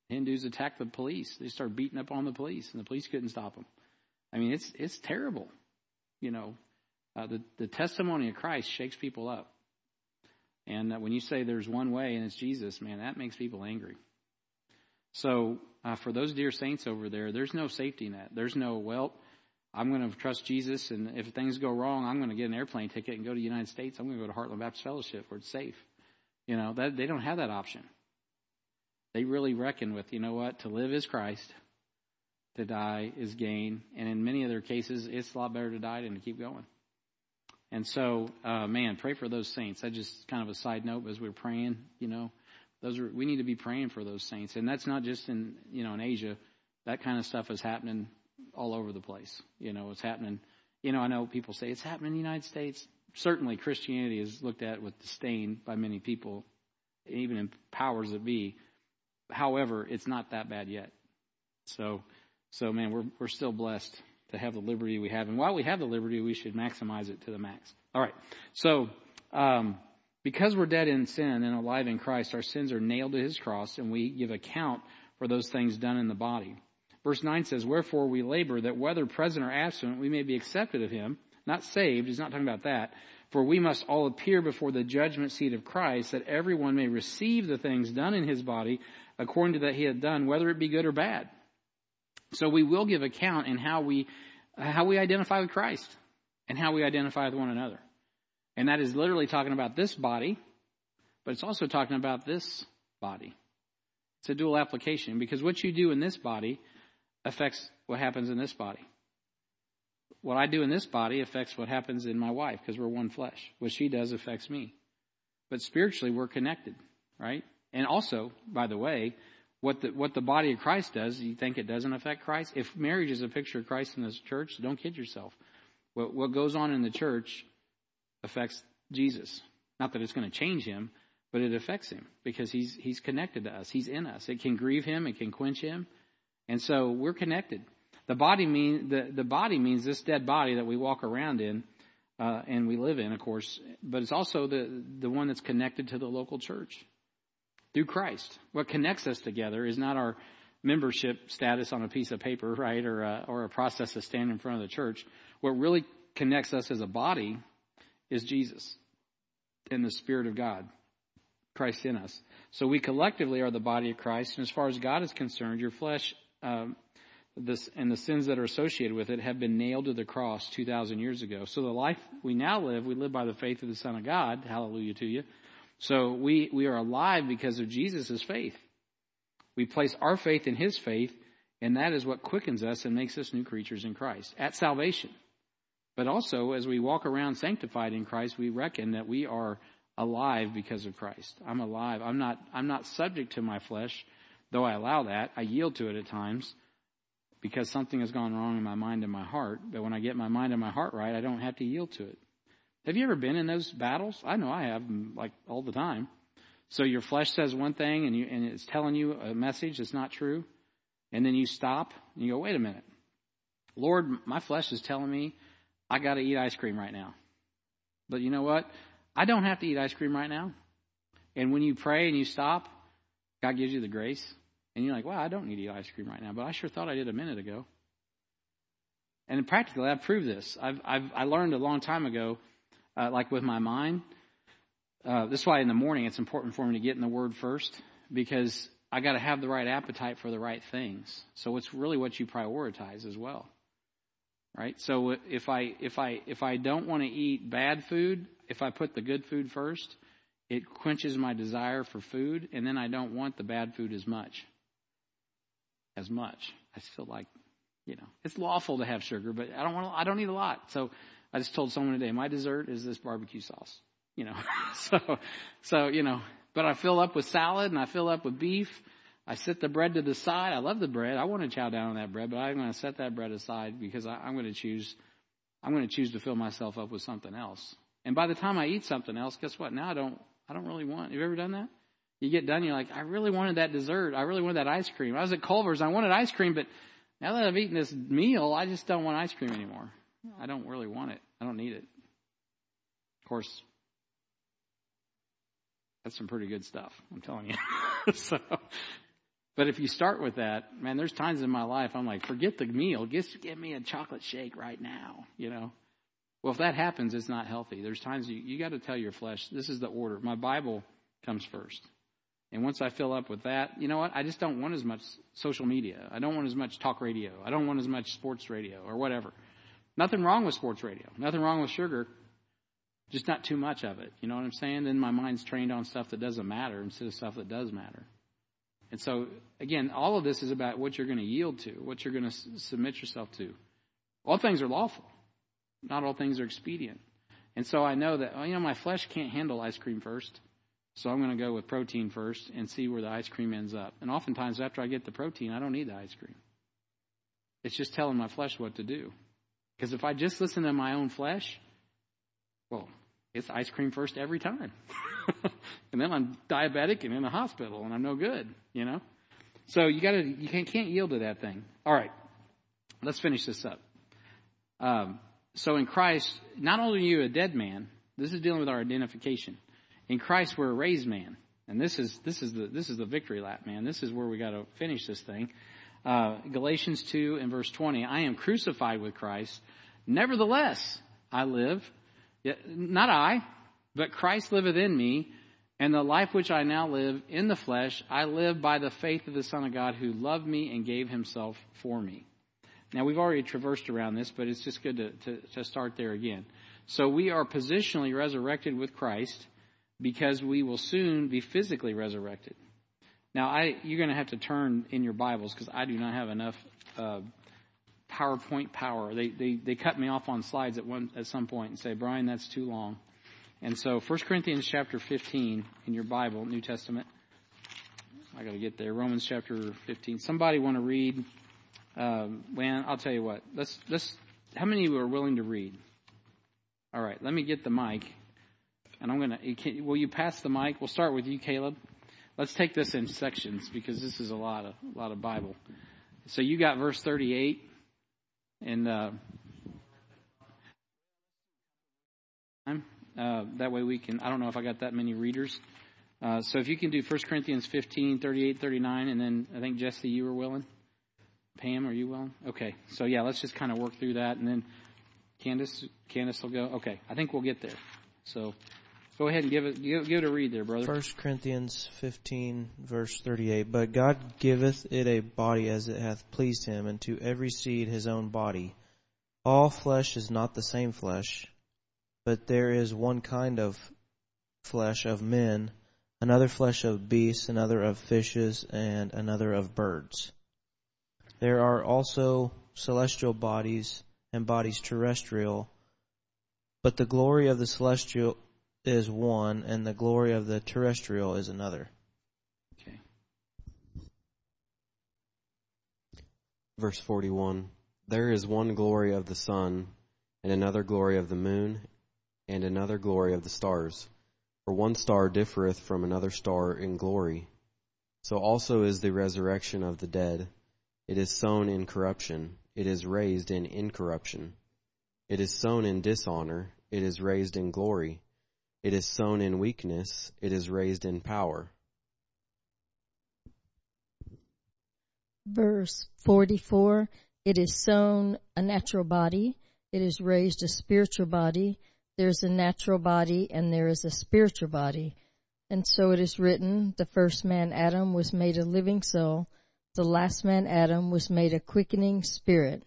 Hindus attacked the police. They started beating up on the police and the police couldn't stop them. I mean, it's, it's terrible. You know, uh, the, the testimony of Christ shakes people up. And uh, when you say there's one way and it's Jesus, man, that makes people angry. So uh, for those dear saints over there, there's no safety net. There's no, well, I'm going to trust Jesus, and if things go wrong, I'm going to get an airplane ticket and go to the United States. I'm going to go to Heartland Baptist Fellowship where it's safe. You know, that, they don't have that option. They really reckon with, you know what, to live is Christ, to die is gain, and in many other cases, it's a lot better to die than to keep going. And so, uh, man, pray for those saints. That just kind of a side note as we're praying, you know, those are, we need to be praying for those saints. And that's not just in, you know, in Asia. That kind of stuff is happening all over the place. You know, it's happening. You know, I know people say it's happening in the United States. Certainly, Christianity is looked at with disdain by many people, even in powers that be. However, it's not that bad yet. So, so man, we're we're still blessed to have the liberty we have, and while we have the liberty, we should maximize it to the max. All right. So, um, because we're dead in sin and alive in Christ, our sins are nailed to His cross, and we give account for those things done in the body. Verse 9 says, Wherefore we labor that whether present or absent, we may be accepted of him. Not saved, he's not talking about that. For we must all appear before the judgment seat of Christ, that everyone may receive the things done in his body according to that he had done, whether it be good or bad. So we will give account in how we, how we identify with Christ and how we identify with one another. And that is literally talking about this body, but it's also talking about this body. It's a dual application because what you do in this body affects what happens in this body. What I do in this body affects what happens in my wife because we're one flesh. What she does affects me. But spiritually, we're connected, right? And also, by the way, what the, what the body of Christ does, you think it doesn't affect Christ? If marriage is a picture of Christ in this church, don't kid yourself. What, what goes on in the church affects Jesus. Not that it's going to change him, but it affects him because he's, he's connected to us. He's in us. It can grieve him. It can quench him. And so we're connected. The body mean the, the body means this dead body that we walk around in uh, and we live in, of course, but it's also the the one that's connected to the local church through Christ. What connects us together is not our membership status on a piece of paper, right, or a, or a process to stand in front of the church. What really connects us as a body is Jesus and the Spirit of God, Christ in us. So we collectively are the body of Christ, and as far as God is concerned, your flesh Um, this, and the sins that are associated with it have been nailed to the cross 2,000 years ago. So the life we now live, we live by the faith of the Son of God. Hallelujah to you. So we, we are alive because of Jesus' faith. We place our faith in His faith, and that is what quickens us and makes us new creatures in Christ at salvation. But also, as we walk around sanctified in Christ, we reckon that we are alive because of Christ. I'm alive. I'm not, I'm not subject to my flesh, though I allow that. I yield to it at times because something has gone wrong in my mind and my heart. But when I get my mind and my heart right, I don't have to yield to it. Have you ever been in those battles? I know I have, like all the time. So your flesh says one thing and you, and it's telling you a message that's not true. And then you stop and you go, wait a minute. Lord, my flesh is telling me I got to eat ice cream right now. But you know what? I don't have to eat ice cream right now. And when you pray and you stop, God gives you the grace and you're like, wow, I don't need to eat ice cream right now, but I sure thought I did a minute ago. And practically, I've proved this. I've, I've I learned a long time ago, uh, like with my mind. Uh, this is why in the morning it's important for me to get in the Word first, because I got to have the right appetite for the right things. So it's really what you prioritize as well, right? So if I if I if I don't want to eat bad food, if I put the good food first, it quenches my desire for food, and then I don't want the bad food as much as much. I still like, you know, it's lawful to have sugar, but I don't want. to, I don't eat a lot. So I just told someone today, my dessert is this barbecue sauce. You know, so so you know, but I fill up with salad and I fill up with beef. I set the bread to the side. I love the bread. I want to chow down on that bread, but I'm going to set that bread aside because I, I'm going to choose. I'm going to choose to fill myself up with something else. And by the time I eat something else, guess what? Now I don't. I don't really want. Have you ever done that? You get done, you're like, I really wanted that dessert. I really wanted that ice cream. I was at Culver's, I wanted ice cream, but now that I've eaten this meal, I just don't want ice cream anymore. I don't really want it. I don't need it. Of course, that's some pretty good stuff, I'm telling you. so, but if you start with that, man, there's times in my life I'm like, forget the meal, just give me a chocolate shake right now, you know. Well, if that happens, it's not healthy. There's times you, you got to tell your flesh, this is the order. My Bible comes first. And once I fill up with that, you know what? I just don't want as much social media. I don't want as much talk radio. I don't want as much sports radio or whatever. Nothing wrong with sports radio. Nothing wrong with sugar. Just not too much of it. You know what I'm saying? Then my mind's trained on stuff that doesn't matter instead of stuff that does matter. And so, again, all of this is about what you're going to yield to, what you're going to submit yourself to. All things are lawful. Not all things are expedient. And so I know that, oh, you know, my flesh can't handle ice cream first. So I'm going to go with protein first and see where the ice cream ends up. And oftentimes, after I get the protein, I don't need the ice cream. It's just telling my flesh what to do. Because if I just listen to my own flesh, well, it's ice cream first every time. and then I'm diabetic and in the hospital and I'm no good, you know? So you gotta, you can't, can't yield to that thing. All right. Let's finish this up. Um, so in Christ, not only are you a dead man, this is dealing with our identification. In Christ, we're a raised man. And this is, this is the, this is the victory lap, man. This is where we got to finish this thing. Uh, Galatians 2 and verse 20. I am crucified with Christ. Nevertheless, I live. Yet, not I, but Christ liveth in me. And the life which I now live in the flesh, I live by the faith of the Son of God who loved me and gave himself for me. Now, we've already traversed around this, but it's just good to, to, to start there again. So we are positionally resurrected with Christ because we will soon be physically resurrected. Now, I, you're going to have to turn in your Bibles because I do not have enough uh, PowerPoint power. They, they, they cut me off on slides at, one, at some point and say, Brian, that's too long. And so 1 Corinthians chapter 15 in your Bible, New Testament. I got to get there. Romans chapter 15. Somebody want to read? Um, I'll tell you what. Let's let's. How many of you are willing to read? All right. Let me get the mic, and I'm gonna. Will you pass the mic? We'll start with you, Caleb. Let's take this in sections because this is a lot of a lot of Bible. So you got verse 38, and uh, uh, that way we can. I don't know if I got that many readers. Uh, so if you can do 1 Corinthians 15, 38, 39, and then I think Jesse, you were willing. Pam, are you willing? Okay. So yeah, let's just kind of work through that, and then Candace, Candace will go. Okay, I think we'll get there. So go ahead and give it, give, give it a read there, brother. 1 Corinthians 15, verse 38. But God giveth it a body as it hath pleased him, and to every seed his own body. All flesh is not the same flesh, but there is one kind of flesh of men another flesh of beasts, another of fishes, and another of birds. There are also celestial bodies and bodies terrestrial, but the glory of the celestial is one, and the glory of the terrestrial is another. Okay. Verse 41 There is one glory of the sun, and another glory of the moon, and another glory of the stars for one star differeth from another star in glory. So also is the resurrection of the dead. It is sown in corruption. It is raised in incorruption. It is sown in dishonor. It is raised in glory. It is sown in weakness. It is raised in power. Verse 44 It is sown a natural body. It is raised a spiritual body there's a natural body and there is a spiritual body. And so it is written, the first man Adam was made a living soul, the last man Adam was made a quickening spirit.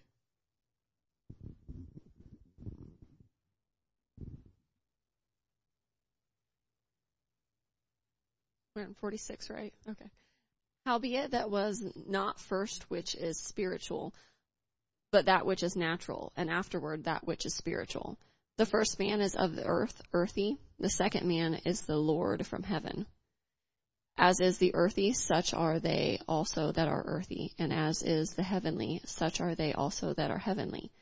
We're 46, right? Okay. Howbeit that was not first which is spiritual, but that which is natural, and afterward that which is spiritual. The first man is of the earth, earthy. The second man is the Lord from heaven. As is the earthy, such are they also that are earthy. And as is the heavenly, such are they also that are heavenly.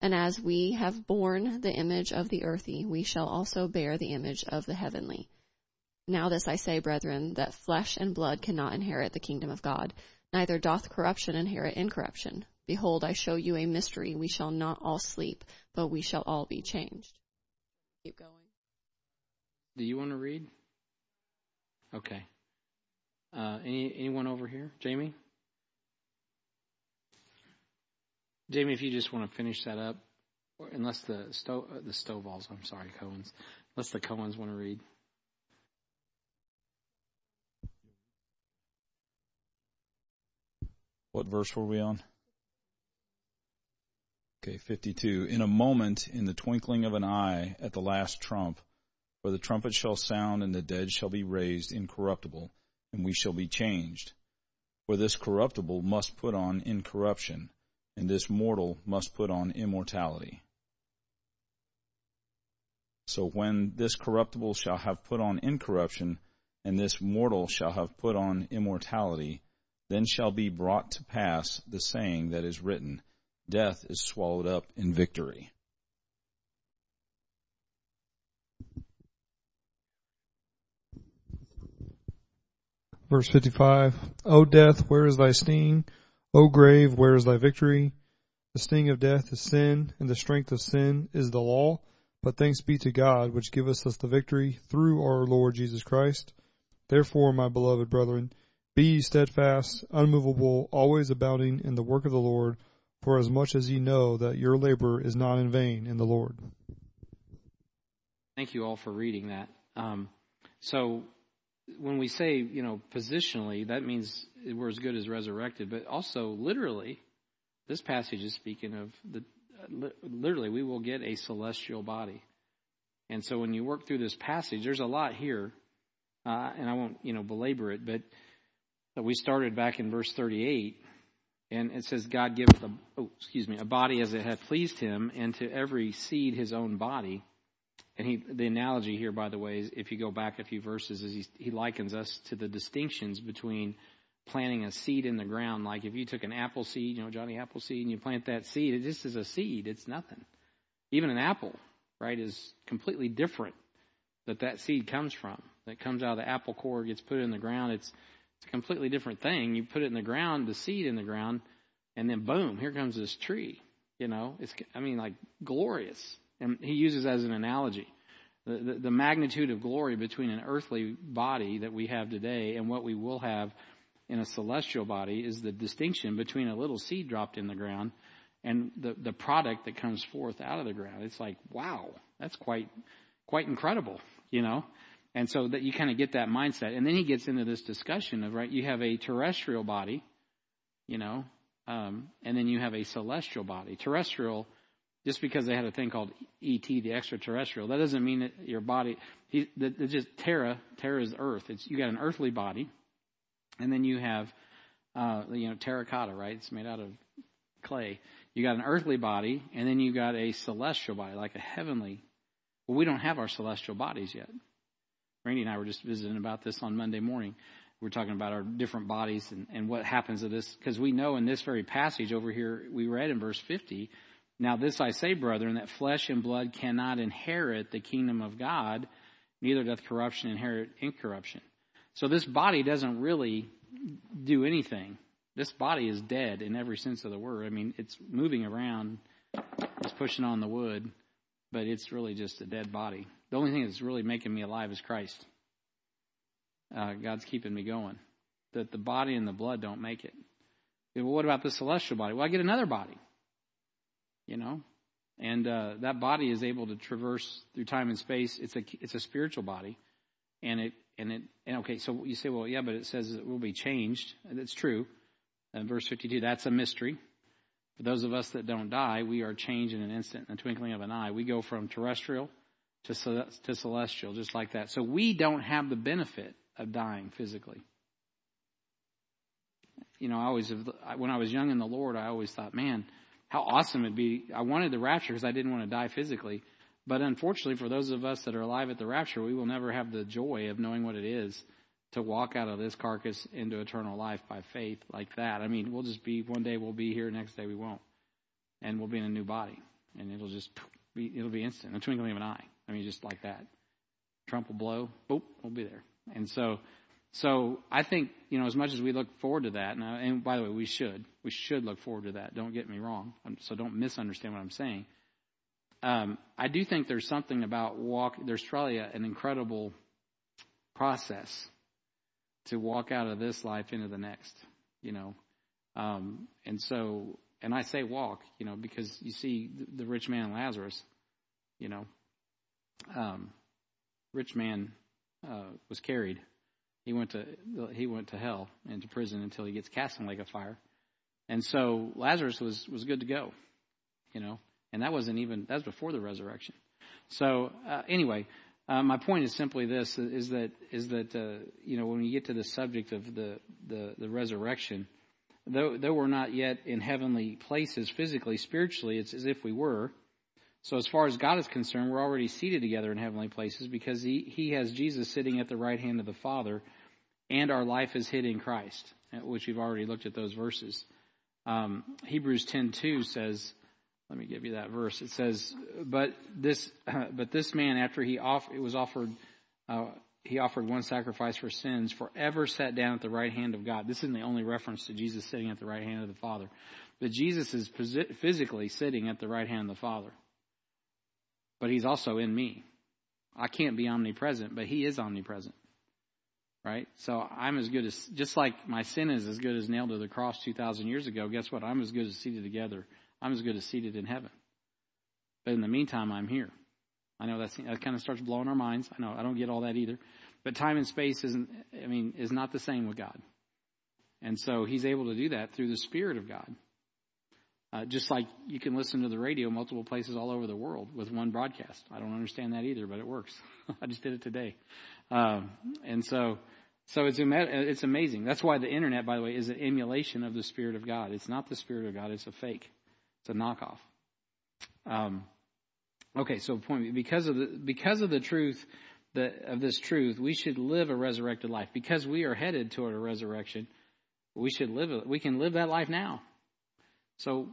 And as we have borne the image of the earthy, we shall also bear the image of the heavenly. Now this I say, brethren, that flesh and blood cannot inherit the kingdom of God, neither doth corruption inherit incorruption. Behold, I show you a mystery. We shall not all sleep, but we shall all be changed. Keep going. Do you want to read? Okay. Uh, any anyone over here? Jamie? Jamie, if you just want to finish that up, unless the stove, uh, the Stovall's, I'm sorry, Cohen's, unless the Cohen's want to read. What verse were we on? Okay, 52. In a moment, in the twinkling of an eye, at the last trump, for the trumpet shall sound, and the dead shall be raised incorruptible, and we shall be changed. For this corruptible must put on incorruption, and this mortal must put on immortality. So when this corruptible shall have put on incorruption, and this mortal shall have put on immortality, then shall be brought to pass the saying that is written, death is swallowed up in victory. Verse 55 O death, where is thy sting? O grave, where is thy victory? The sting of death is sin, and the strength of sin is the law. But thanks be to God, which giveth us the victory through our Lord Jesus Christ. Therefore, my beloved brethren, be steadfast, unmovable, always abounding in the work of the Lord, for as much as ye know that your labor is not in vain in the Lord. Thank you all for reading that. Um, so, when we say, you know, positionally, that means we're as good as resurrected, but also literally, this passage is speaking of the literally we will get a celestial body. And so when you work through this passage, there's a lot here, uh, and I won't, you know, belabor it, but that we started back in verse 38, and it says, God giveth a, oh, excuse me, a body as it hath pleased him, and to every seed his own body. And he, the analogy here, by the way, is if you go back a few verses, is he, he likens us to the distinctions between planting a seed in the ground. Like if you took an apple seed, you know, Johnny apple seed, and you plant that seed, it just is a seed. It's nothing. Even an apple, right, is completely different that that seed comes from. That comes out of the apple core, gets put in the ground. It's, it's a completely different thing. You put it in the ground, the seed in the ground, and then boom, here comes this tree. You know, it's, I mean, like glorious. And he uses as an analogy the, the, the magnitude of glory between an earthly body that we have today and what we will have in a celestial body is the distinction between a little seed dropped in the ground and the, the product that comes forth out of the ground. It's like, wow, that's quite, quite incredible, you know? And so that you kind of get that mindset. And then he gets into this discussion of, right, you have a terrestrial body, you know, um, and then you have a celestial body. Terrestrial, just because they had a thing called ET, the extraterrestrial, that doesn't mean that your body, he, that, just Terra, Terra is earth. It's, you got an earthly body, and then you have, uh, you know, terracotta, right? It's made out of clay. You got an earthly body, and then you got a celestial body, like a heavenly. Well, we don't have our celestial bodies yet. Randy and I were just visiting about this on Monday morning. We're talking about our different bodies and, and what happens to this, because we know in this very passage over here, we read in verse 50, Now this I say, brethren, that flesh and blood cannot inherit the kingdom of God, neither doth corruption inherit incorruption. So this body doesn't really do anything. This body is dead in every sense of the word. I mean, it's moving around, it's pushing on the wood, but it's really just a dead body. The only thing that's really making me alive is Christ. Uh, God's keeping me going. That the body and the blood don't make it. Well, what about the celestial body? Well, I get another body. You know, and uh, that body is able to traverse through time and space. It's a it's a spiritual body, and it and it, and okay, so you say, well, yeah, but it says it will be changed. That's true. Verse 52, that's a mystery. For those of us that don't die, we are changed in an instant, in the twinkling of an eye. We go from terrestrial to, to celestial, just like that. So we don't have the benefit of dying physically. You know, I always, when I was young in the Lord, I always thought, man, how awesome it'd be. I wanted the rapture because I didn't want to die physically. But unfortunately, for those of us that are alive at the rapture, we will never have the joy of knowing what it is to walk out of this carcass into eternal life by faith like that. I mean, we'll just be, one day we'll be here, next day we won't. And we'll be in a new body. And it'll just be, it'll be instant, a twinkling of an eye. I mean, just like that. Trump will blow, boop, we'll be there. And so, so I think, you know, as much as we look forward to that, and, uh, and by the way, we should, we should look forward to that. Don't get me wrong. So don't misunderstand what I'm saying um, I do think there's something about walk. There's probably a, an incredible process to walk out of this life into the next. You know, um, and so, and I say walk, you know, because you see the, the rich man and Lazarus. You know, um, rich man uh, was carried. He went to he went to hell and to prison until he gets cast in the lake of fire. And so Lazarus was was good to go. You know, and that wasn't even, that was before the resurrection. So, uh, anyway, uh, my point is simply this, is that, is that, uh, you know, when we get to the subject of the, the, the resurrection, though, though we're not yet in heavenly places physically, spiritually, it's as if we were. So as far as God is concerned, we're already seated together in heavenly places because he, he has Jesus sitting at the right hand of the Father and our life is hid in Christ, which we've already looked at those verses. Um, Hebrews 10:2 says, let me give you that verse. It says, "But this, but this man, after he off, it was offered, uh, he offered one sacrifice for sins, forever sat down at the right hand of God." This isn't the only reference to Jesus sitting at the right hand of the Father, but Jesus is physically sitting at the right hand of the Father. But he's also in me. I can't be omnipresent, but he is omnipresent. Right? So I'm as good as, just like my sin is as good as nailed to the cross 2,000 years ago, guess what? I'm as good as seated together I'm as good as seated in heaven. But in the meantime, I'm here. I know that's, that kind of starts blowing our minds. I know I don't get all that either. But time and space isn't, I mean, is not the same with God. And so he's able to do that through the Spirit of God. Uh, just like you can listen to the radio multiple places all over the world with one broadcast. I don't understand that either, but it works. I just did it today. Um, and so, so it's, it's amazing. That's why the internet, by the way, is an emulation of the Spirit of God. It's not the Spirit of God, it's a fake. It's a knockoff. Um, okay, so point because of the because of the truth of this truth, we should live a resurrected life because we are headed toward a resurrection. We should live. We can live that life now. So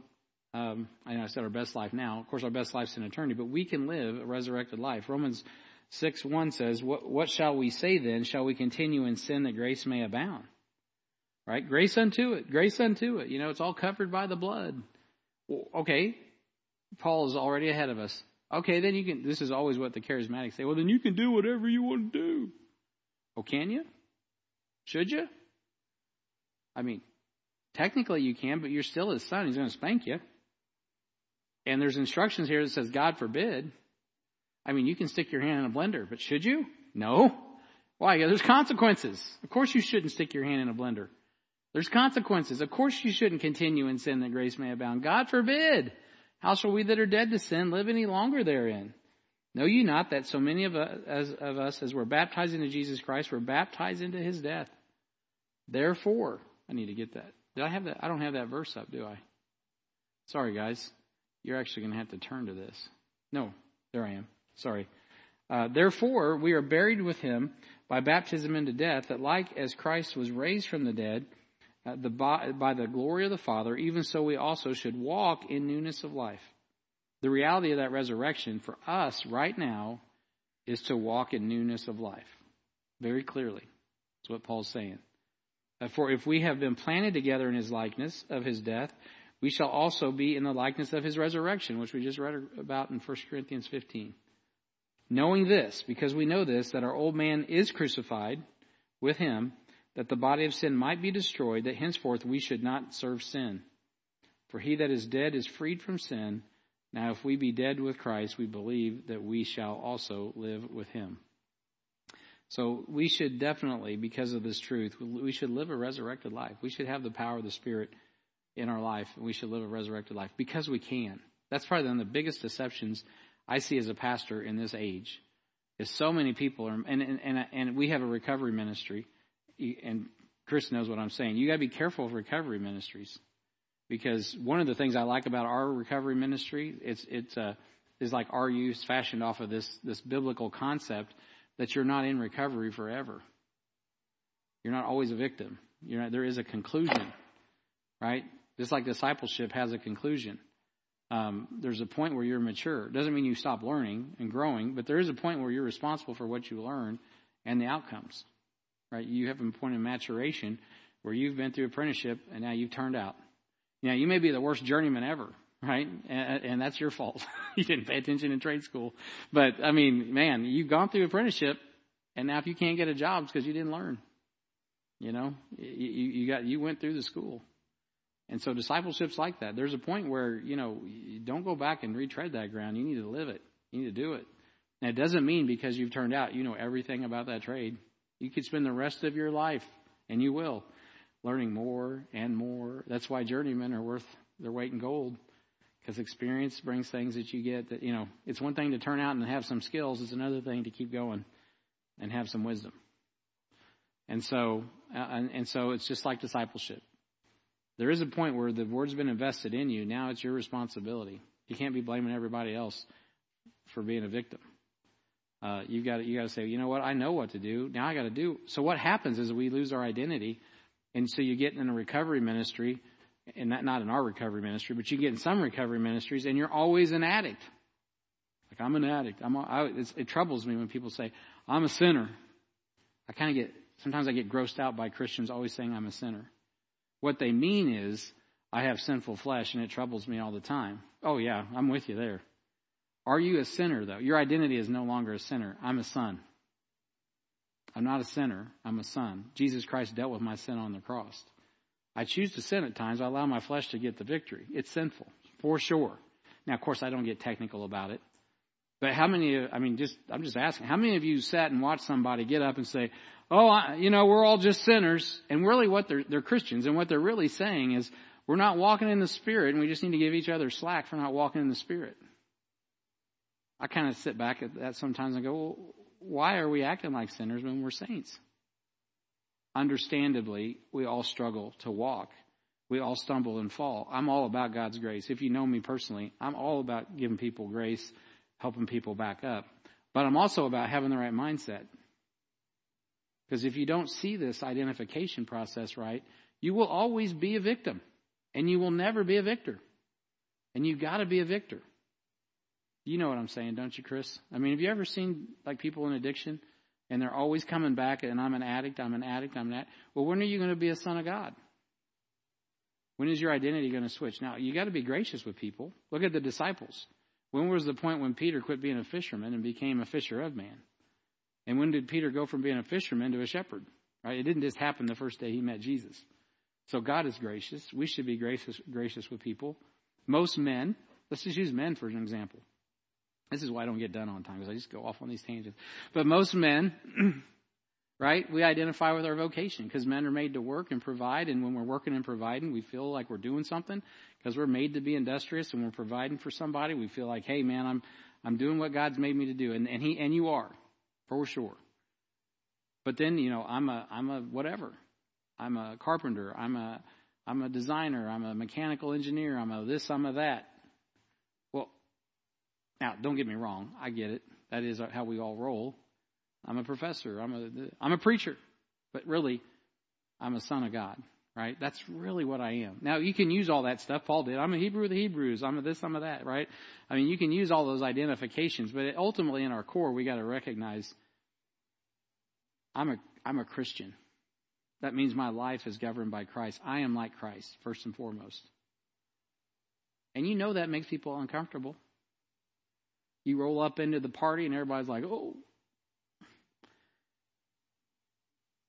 um, I I said our best life now. Of course, our best life's in eternity, but we can live a resurrected life. Romans six one says, "What what shall we say then? Shall we continue in sin that grace may abound?" Right? Grace unto it. Grace unto it. You know, it's all covered by the blood. Well, okay, Paul is already ahead of us. Okay, then you can, this is always what the charismatics say. Well, then you can do whatever you want to do. Oh, can you? Should you? I mean, technically you can, but you're still his son. He's going to spank you. And there's instructions here that says, God forbid. I mean, you can stick your hand in a blender, but should you? No. Why? There's consequences. Of course you shouldn't stick your hand in a blender. There's consequences. Of course you shouldn't continue in sin that grace may abound. God forbid. How shall we that are dead to sin live any longer therein? Know ye not that so many of us, as, of us as were baptized into Jesus Christ were baptized into his death? Therefore, I need to get that. Did I have that? I don't have that verse up, do I? Sorry, guys. You're actually going to have to turn to this. No, there I am. Sorry. Uh, Therefore, we are buried with him by baptism into death, that like as Christ was raised from the dead uh, the, by the glory of the Father, even so we also should walk in newness of life. The reality of that resurrection for us right now is to walk in newness of life. Very clearly. That's what Paul's saying. Uh, for if we have been planted together in his likeness of his death, we shall also be in the likeness of his resurrection, which we just read about in 1 Corinthians 15. Knowing this, because we know this, that our old man is crucified with him, that the body of sin might be destroyed, that henceforth we should not serve sin. For he that is dead is freed from sin. Now, if we be dead with Christ, we believe that we shall also live with him. So we should definitely, because of this truth, we should live a resurrected life. We should have the power of the Spirit in our life, and we should live a resurrected life because we can. That's probably one of the biggest deceptions I see as a pastor in this age. Is so many people are, and and and, and we have a recovery ministry and Chris knows what I'm saying. You got to be careful of recovery ministries because one of the things I like about our recovery ministry it's it's uh, is like our use fashioned off of this this biblical concept that you're not in recovery forever. You're not always a victim. Not, there is a conclusion, right? Just like discipleship has a conclusion. Um, there's a point where you're mature. It doesn't mean you stop learning and growing, but there is a point where you're responsible for what you learn and the outcomes right? You have a point of maturation where you've been through apprenticeship and now you've turned out. Now, you may be the worst journeyman ever, right? And, and that's your fault. you didn't pay attention in trade school. But, I mean, man, you've gone through apprenticeship and now if you can't get a job, it's because you didn't learn. You know, you, you got, you went through the school. And so discipleship's like that. There's a point where, you know, you don't go back and retread that ground. You need to live it. You need to do it. And it doesn't mean because you've turned out, you know everything about that trade. You could spend the rest of your life, and you will, learning more and more. That's why journeymen are worth their weight in gold. Because experience brings things that you get that, you know, it's one thing to turn out and have some skills, it's another thing to keep going and have some wisdom. And so, uh, and, and so it's just like discipleship. There is a point where the word's been invested in you. Now it's your responsibility. You can't be blaming everybody else for being a victim. Uh, you got you got to say, you know what? I know what to do. Now I got to do. So what happens is we lose our identity, and so you get in a recovery ministry, and not not in our recovery ministry, but you get in some recovery ministries, and you're always an addict. Like I'm an addict. I'm. A, I, it troubles me when people say I'm a sinner. I kind of get sometimes I get grossed out by Christians always saying I'm a sinner. What they mean is I have sinful flesh, and it troubles me all the time. Oh yeah, I'm with you there. Are you a sinner, though? Your identity is no longer a sinner. I'm a son. I'm not a sinner. I'm a son. Jesus Christ dealt with my sin on the cross. I choose to sin at times. I allow my flesh to get the victory. It's sinful, for sure. Now, of course, I don't get technical about it. But how many, I mean, just, I'm just asking, how many of you sat and watched somebody get up and say, oh, I, you know, we're all just sinners. And really what they're, they're Christians. And what they're really saying is, We're not walking in the Spirit, and we just need to give each other slack for not walking in the Spirit. I kind of sit back at that sometimes and go, well, why are we acting like sinners when we're saints? Understandably, we all struggle to walk. We all stumble and fall. I'm all about God's grace. If you know me personally, I'm all about giving people grace, helping people back up. But I'm also about having the right mindset. Because if you don't see this identification process right, you will always be a victim. And you will never be a victor. And you've got to be a victor. You know what I'm saying, don't you, Chris? I mean, have you ever seen like people in addiction and they're always coming back and I'm an addict, I'm an addict, I'm an addict. Well, when are you going to be a son of God? When is your identity going to switch? Now, you got to be gracious with people. Look at the disciples. When was the point when Peter quit being a fisherman and became a fisher of man? And when did Peter go from being a fisherman to a shepherd? Right? It didn't just happen the first day he met Jesus. So God is gracious. We should be gracious, gracious with people. Most men, let's just use men for an example. This is why I don't get done on time because I just go off on these tangents. But most men, right, we identify with our vocation because men are made to work and provide. And when we're working and providing, we feel like we're doing something because we're made to be industrious and we're providing for somebody. We feel like, hey, man, I'm I'm doing what God's made me to do, and and he and you are for sure. But then you know, I'm a I'm a whatever. I'm a carpenter. I'm a I'm a designer. I'm a mechanical engineer. I'm a this. I'm a that. Now, don't get me wrong. I get it. That is how we all roll. I'm a professor. I'm a, I'm a preacher. But really, I'm a son of God, right? That's really what I am. Now, you can use all that stuff. Paul did. I'm a Hebrew of the Hebrews. I'm a this, I'm a that, right? I mean, you can use all those identifications, but ultimately in our core, we got to recognize I'm a, I'm a Christian. That means my life is governed by Christ. I am like Christ, first and foremost. And you know that makes people uncomfortable. You roll up into the party and everybody's like, oh.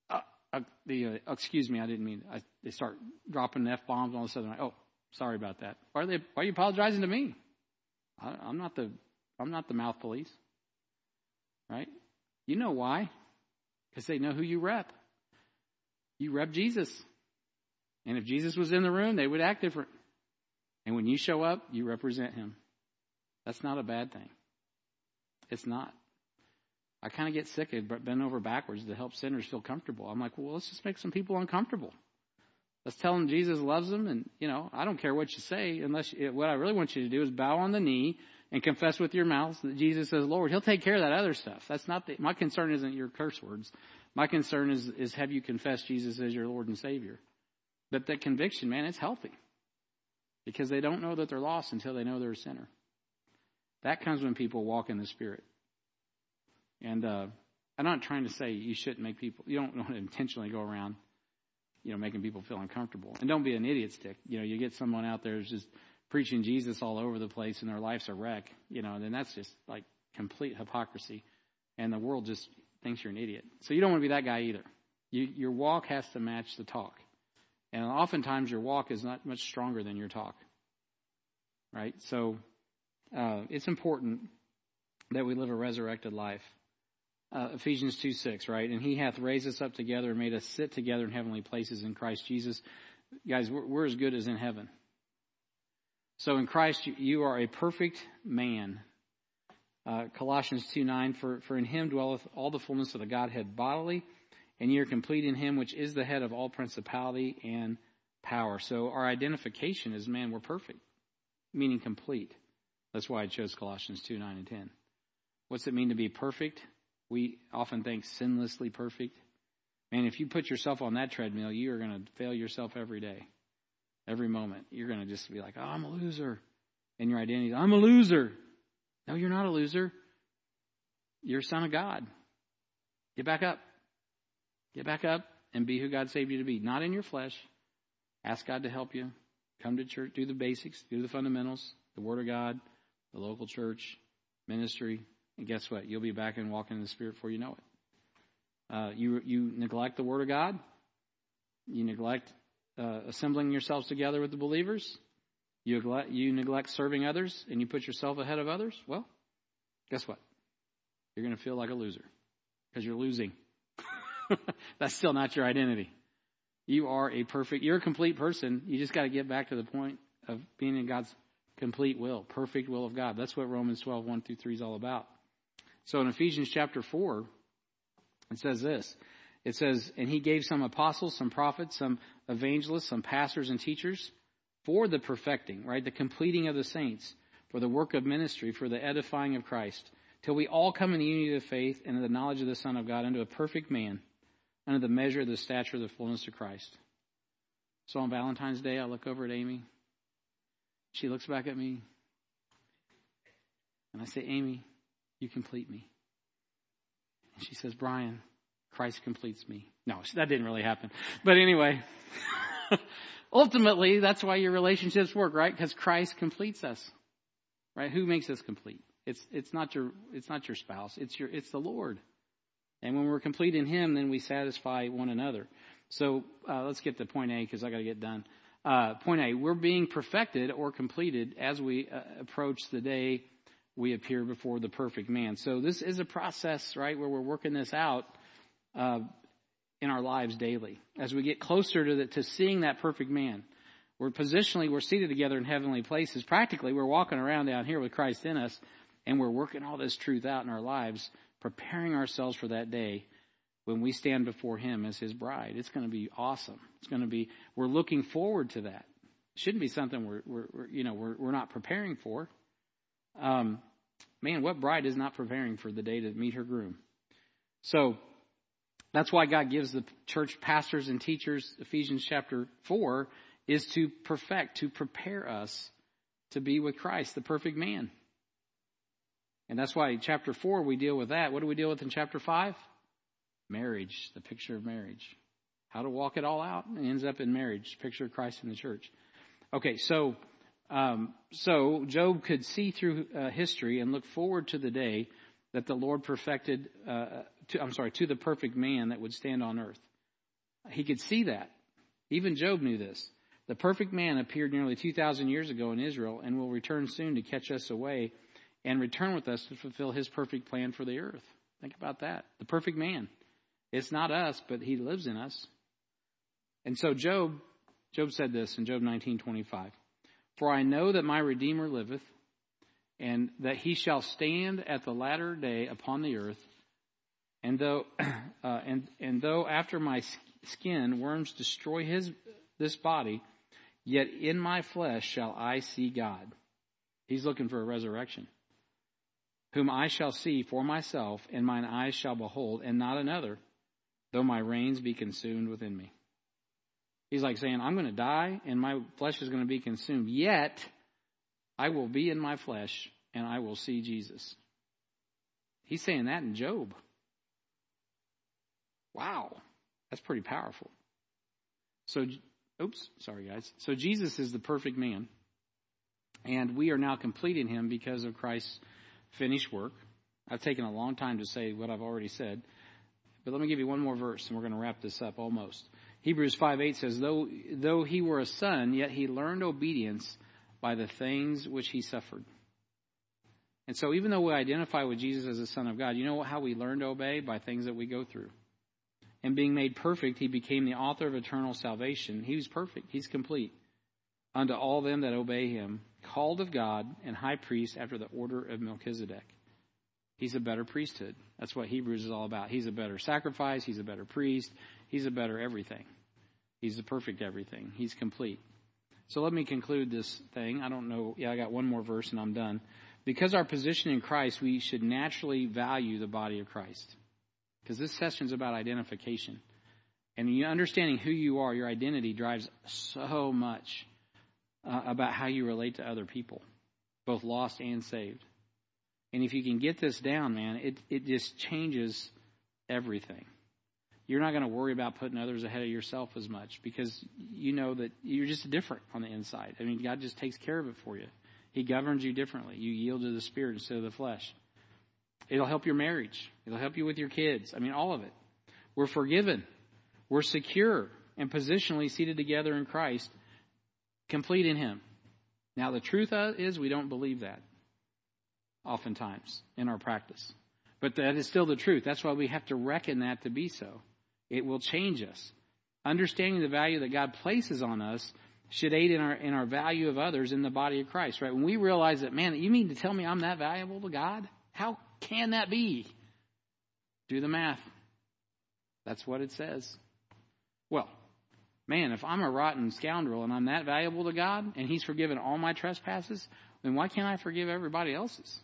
Uh, uh, the uh, excuse me, I didn't mean. I, they start dropping f bombs all of a sudden. Like, oh, sorry about that. Why are they? Why are you apologizing to me? I, I'm not the. I'm not the mouth police. Right? You know why? Because they know who you rep. You rep Jesus. And if Jesus was in the room, they would act different. And when you show up, you represent him. That's not a bad thing. It's not. I kind of get sick of bending over backwards to help sinners feel comfortable. I'm like, well, let's just make some people uncomfortable. Let's tell them Jesus loves them, and you know, I don't care what you say, unless you, what I really want you to do is bow on the knee and confess with your mouth that Jesus is Lord. He'll take care of that other stuff. That's not the, my concern. Isn't your curse words? My concern is is have you confessed Jesus as your Lord and Savior? But that conviction, man, it's healthy because they don't know that they're lost until they know they're a sinner. That comes when people walk in the Spirit. And uh, I'm not trying to say you shouldn't make people, you don't want to intentionally go around, you know, making people feel uncomfortable. And don't be an idiot stick. You know, you get someone out there who's just preaching Jesus all over the place and their life's a wreck, you know, then that's just like complete hypocrisy. And the world just thinks you're an idiot. So you don't want to be that guy either. You, your walk has to match the talk. And oftentimes your walk is not much stronger than your talk. Right? So uh, it's important that we live a resurrected life. Uh, Ephesians 2 6, right? And he hath raised us up together and made us sit together in heavenly places in Christ Jesus. Guys, we're, we're as good as in heaven. So in Christ, you, are a perfect man. Uh, Colossians 2 9, for, for in him dwelleth all the fullness of the Godhead bodily, and ye are complete in him, which is the head of all principality and power. So our identification is, man, we're perfect, meaning complete. That's why I chose Colossians 2 9 and 10. What's it mean to be perfect? We often think sinlessly perfect. Man, if you put yourself on that treadmill, you are going to fail yourself every day, every moment. You're going to just be like, oh, I'm a loser. And your identity I'm a loser. No, you're not a loser. You're a son of God. Get back up. Get back up and be who God saved you to be. Not in your flesh. Ask God to help you. Come to church. Do the basics. Do the fundamentals. The Word of God the local church, ministry, and guess what? You'll be back and walking in the Spirit before you know it. Uh, you you neglect the Word of God. You neglect uh, assembling yourselves together with the believers. You neglect, you neglect serving others, and you put yourself ahead of others. Well, guess what? You're going to feel like a loser because you're losing. That's still not your identity. You are a perfect, you're a complete person. You just got to get back to the point of being in God's complete will, perfect will of God. That's what Romans 12, 1 through 3 is all about. So in Ephesians chapter 4, it says this. It says, And he gave some apostles, some prophets, some evangelists, some pastors and teachers for the perfecting, right? The completing of the saints, for the work of ministry, for the edifying of Christ, till we all come in the unity of faith and in the knowledge of the Son of God unto a perfect man, under the measure of the stature of the fullness of Christ. So on Valentine's Day, I look over at Amy. She looks back at me. And I say, Amy, you complete me. And she says, Brian, Christ completes me. No, that didn't really happen. But anyway, ultimately, that's why your relationships work, right? Because Christ completes us. Right? Who makes us complete? It's, it's not your, it's not your spouse. It's your, it's the Lord. And when we're complete in Him, then we satisfy one another. So, uh, let's get to point A because I got to get done. Uh, point A, we're being perfected or completed as we uh, approach the day we appear before the perfect man. So this is a process, right, where we're working this out uh, in our lives daily as we get closer to the, to seeing that perfect man. We're positionally we're seated together in heavenly places. Practically, we're walking around down here with Christ in us, and we're working all this truth out in our lives, preparing ourselves for that day when we stand before Him as His bride. It's going to be awesome. It's going to be. We're looking forward to that. It shouldn't be something we're, we're, we're you know we're we're not preparing for. Um, man, what bride is not preparing for the day to meet her groom? So that's why God gives the church pastors and teachers, Ephesians chapter 4, is to perfect, to prepare us to be with Christ, the perfect man. And that's why chapter 4 we deal with that. What do we deal with in chapter 5? Marriage, the picture of marriage. How to walk it all out. It ends up in marriage, picture of Christ in the church. Okay, so um, so Job could see through uh, history and look forward to the day that the Lord perfected. Uh, to, I'm sorry, to the perfect man that would stand on earth. He could see that. Even Job knew this. The perfect man appeared nearly 2,000 years ago in Israel and will return soon to catch us away and return with us to fulfill his perfect plan for the earth. Think about that. The perfect man. It's not us, but he lives in us. And so Job, Job said this in Job 19:25. For I know that my Redeemer liveth, and that he shall stand at the latter day upon the earth. And though, uh, and, and though after my skin worms destroy his, this body, yet in my flesh shall I see God. He's looking for a resurrection. Whom I shall see for myself, and mine eyes shall behold, and not another, though my reins be consumed within me. He's like saying, I'm going to die and my flesh is going to be consumed. Yet, I will be in my flesh and I will see Jesus. He's saying that in Job. Wow. That's pretty powerful. So, oops, sorry guys. So Jesus is the perfect man. And we are now completing him because of Christ's finished work. I've taken a long time to say what I've already said. But let me give you one more verse and we're going to wrap this up almost. Hebrews 5 8 says, though, though he were a son, yet he learned obedience by the things which he suffered. And so, even though we identify with Jesus as the Son of God, you know how we learn to obey? By things that we go through. And being made perfect, he became the author of eternal salvation. He was perfect, he's complete. Unto all them that obey him, called of God and high priest after the order of Melchizedek. He's a better priesthood. That's what Hebrews is all about. He's a better sacrifice, he's a better priest, he's a better everything. He's the perfect everything. He's complete. So let me conclude this thing. I don't know. Yeah, I got one more verse and I'm done. Because our position in Christ, we should naturally value the body of Christ. Because this session is about identification. And understanding who you are, your identity drives so much uh, about how you relate to other people, both lost and saved. And if you can get this down, man, it, it just changes everything you're not going to worry about putting others ahead of yourself as much because you know that you're just different on the inside. I mean, God just takes care of it for you. He governs you differently. You yield to the Spirit instead of the flesh. It'll help your marriage. It'll help you with your kids. I mean, all of it. We're forgiven. We're secure and positionally seated together in Christ, complete in Him. Now, the truth is, we don't believe that oftentimes in our practice. But that is still the truth. That's why we have to reckon that to be so. It will change us. understanding the value that God places on us should aid in our in our value of others in the body of Christ, right? When we realize that, man, you mean to tell me I'm that valuable to God? How can that be? Do the math. That's what it says. Well, man, if I'm a rotten scoundrel and I'm that valuable to God and He's forgiven all my trespasses, then why can't I forgive everybody else's?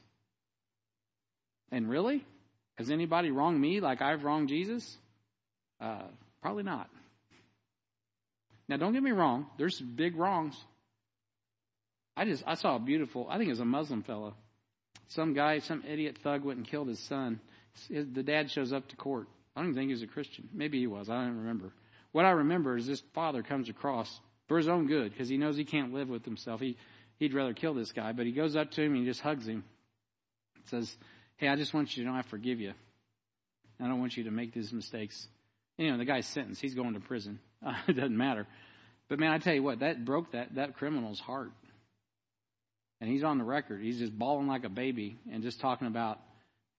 And really? Has anybody wronged me like I've wronged Jesus? Uh, probably not. Now, don't get me wrong. There's big wrongs. I just I saw a beautiful. I think it was a Muslim fellow. Some guy, some idiot thug went and killed his son. His, the dad shows up to court. I don't even think he was a Christian. Maybe he was. I don't remember. What I remember is this father comes across for his own good because he knows he can't live with himself. He he'd rather kill this guy, but he goes up to him and he just hugs him. Says, "Hey, I just want you to know I forgive you. I don't want you to make these mistakes." You know, the guy's sentenced. He's going to prison. Uh, it doesn't matter. But man, I tell you what, that broke that that criminal's heart. And he's on the record. He's just bawling like a baby and just talking about,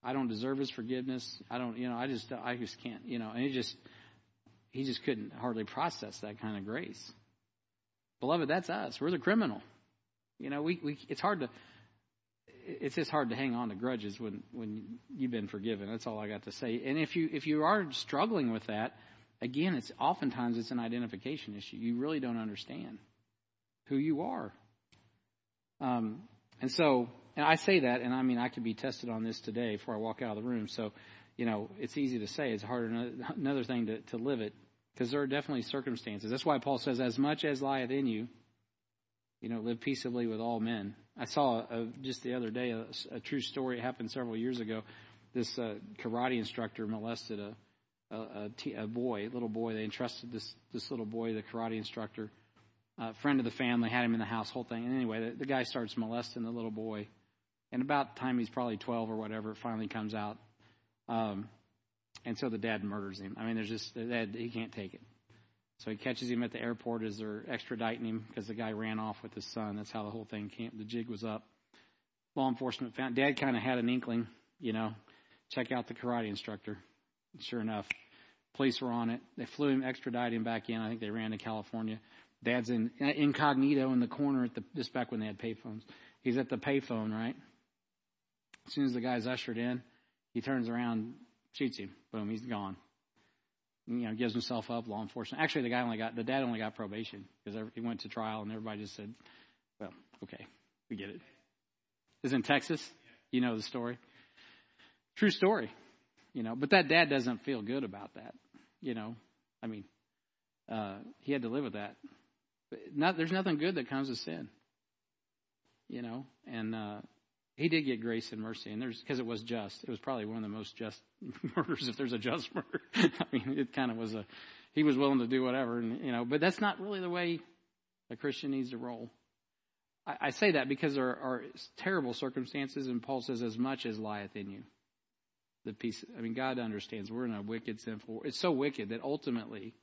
I don't deserve his forgiveness. I don't, you know, I just, I just can't, you know. And he just, he just couldn't hardly process that kind of grace. Beloved, that's us. We're the criminal. You know, we, we it's hard to, it's just hard to hang on to grudges when when you've been forgiven. That's all I got to say. And if you if you are struggling with that, again, it's oftentimes it's an identification issue. You really don't understand who you are. Um, and so, and I say that, and I mean I could be tested on this today before I walk out of the room. So, you know, it's easy to say. It's harder another thing to to live it because there are definitely circumstances. That's why Paul says, "As much as lieth in you." You know, live peaceably with all men. I saw a, just the other day a, a, true story. It happened several years ago. This uh, karate instructor molested a, a, a, t- a boy, little boy. They entrusted this this little boy, the karate instructor, uh, friend of the family, had him in the house, whole thing. And anyway, the, the guy starts molesting the little boy, and about the time he's probably 12 or whatever, it finally comes out. Um, and so the dad murders him. I mean, there's just the dad, he can't take it. So he catches him at the airport as they're extraditing him because the guy ran off with his son. That's how the whole thing came. The jig was up. Law enforcement found. Dad kind of had an inkling, you know, check out the karate instructor. Sure enough, police were on it. They flew him, extradited him back in. I think they ran to California. Dad's in incognito in the corner at the just back when they had payphones. He's at the payphone, right? As soon as the guy's ushered in, he turns around, shoots him. Boom, he's gone you know, gives himself up, law enforcement. Actually, the guy only got, the dad only got probation because he went to trial and everybody just said, well, okay, we get it. Is in Texas. You know the story. True story. You know, but that dad doesn't feel good about that. You know, I mean, uh, he had to live with that. But not, there's nothing good that comes of sin. You know, and uh, he did get grace and mercy, and there's because it was just. It was probably one of the most just murders, if there's a just murder. I mean, it kind of was a. He was willing to do whatever, and you know, but that's not really the way a Christian needs to roll. I, I say that because there are terrible circumstances, and Paul says, "As much as lieth in you." The peace. I mean, God understands we're in a wicked, sinful. It's so wicked that ultimately,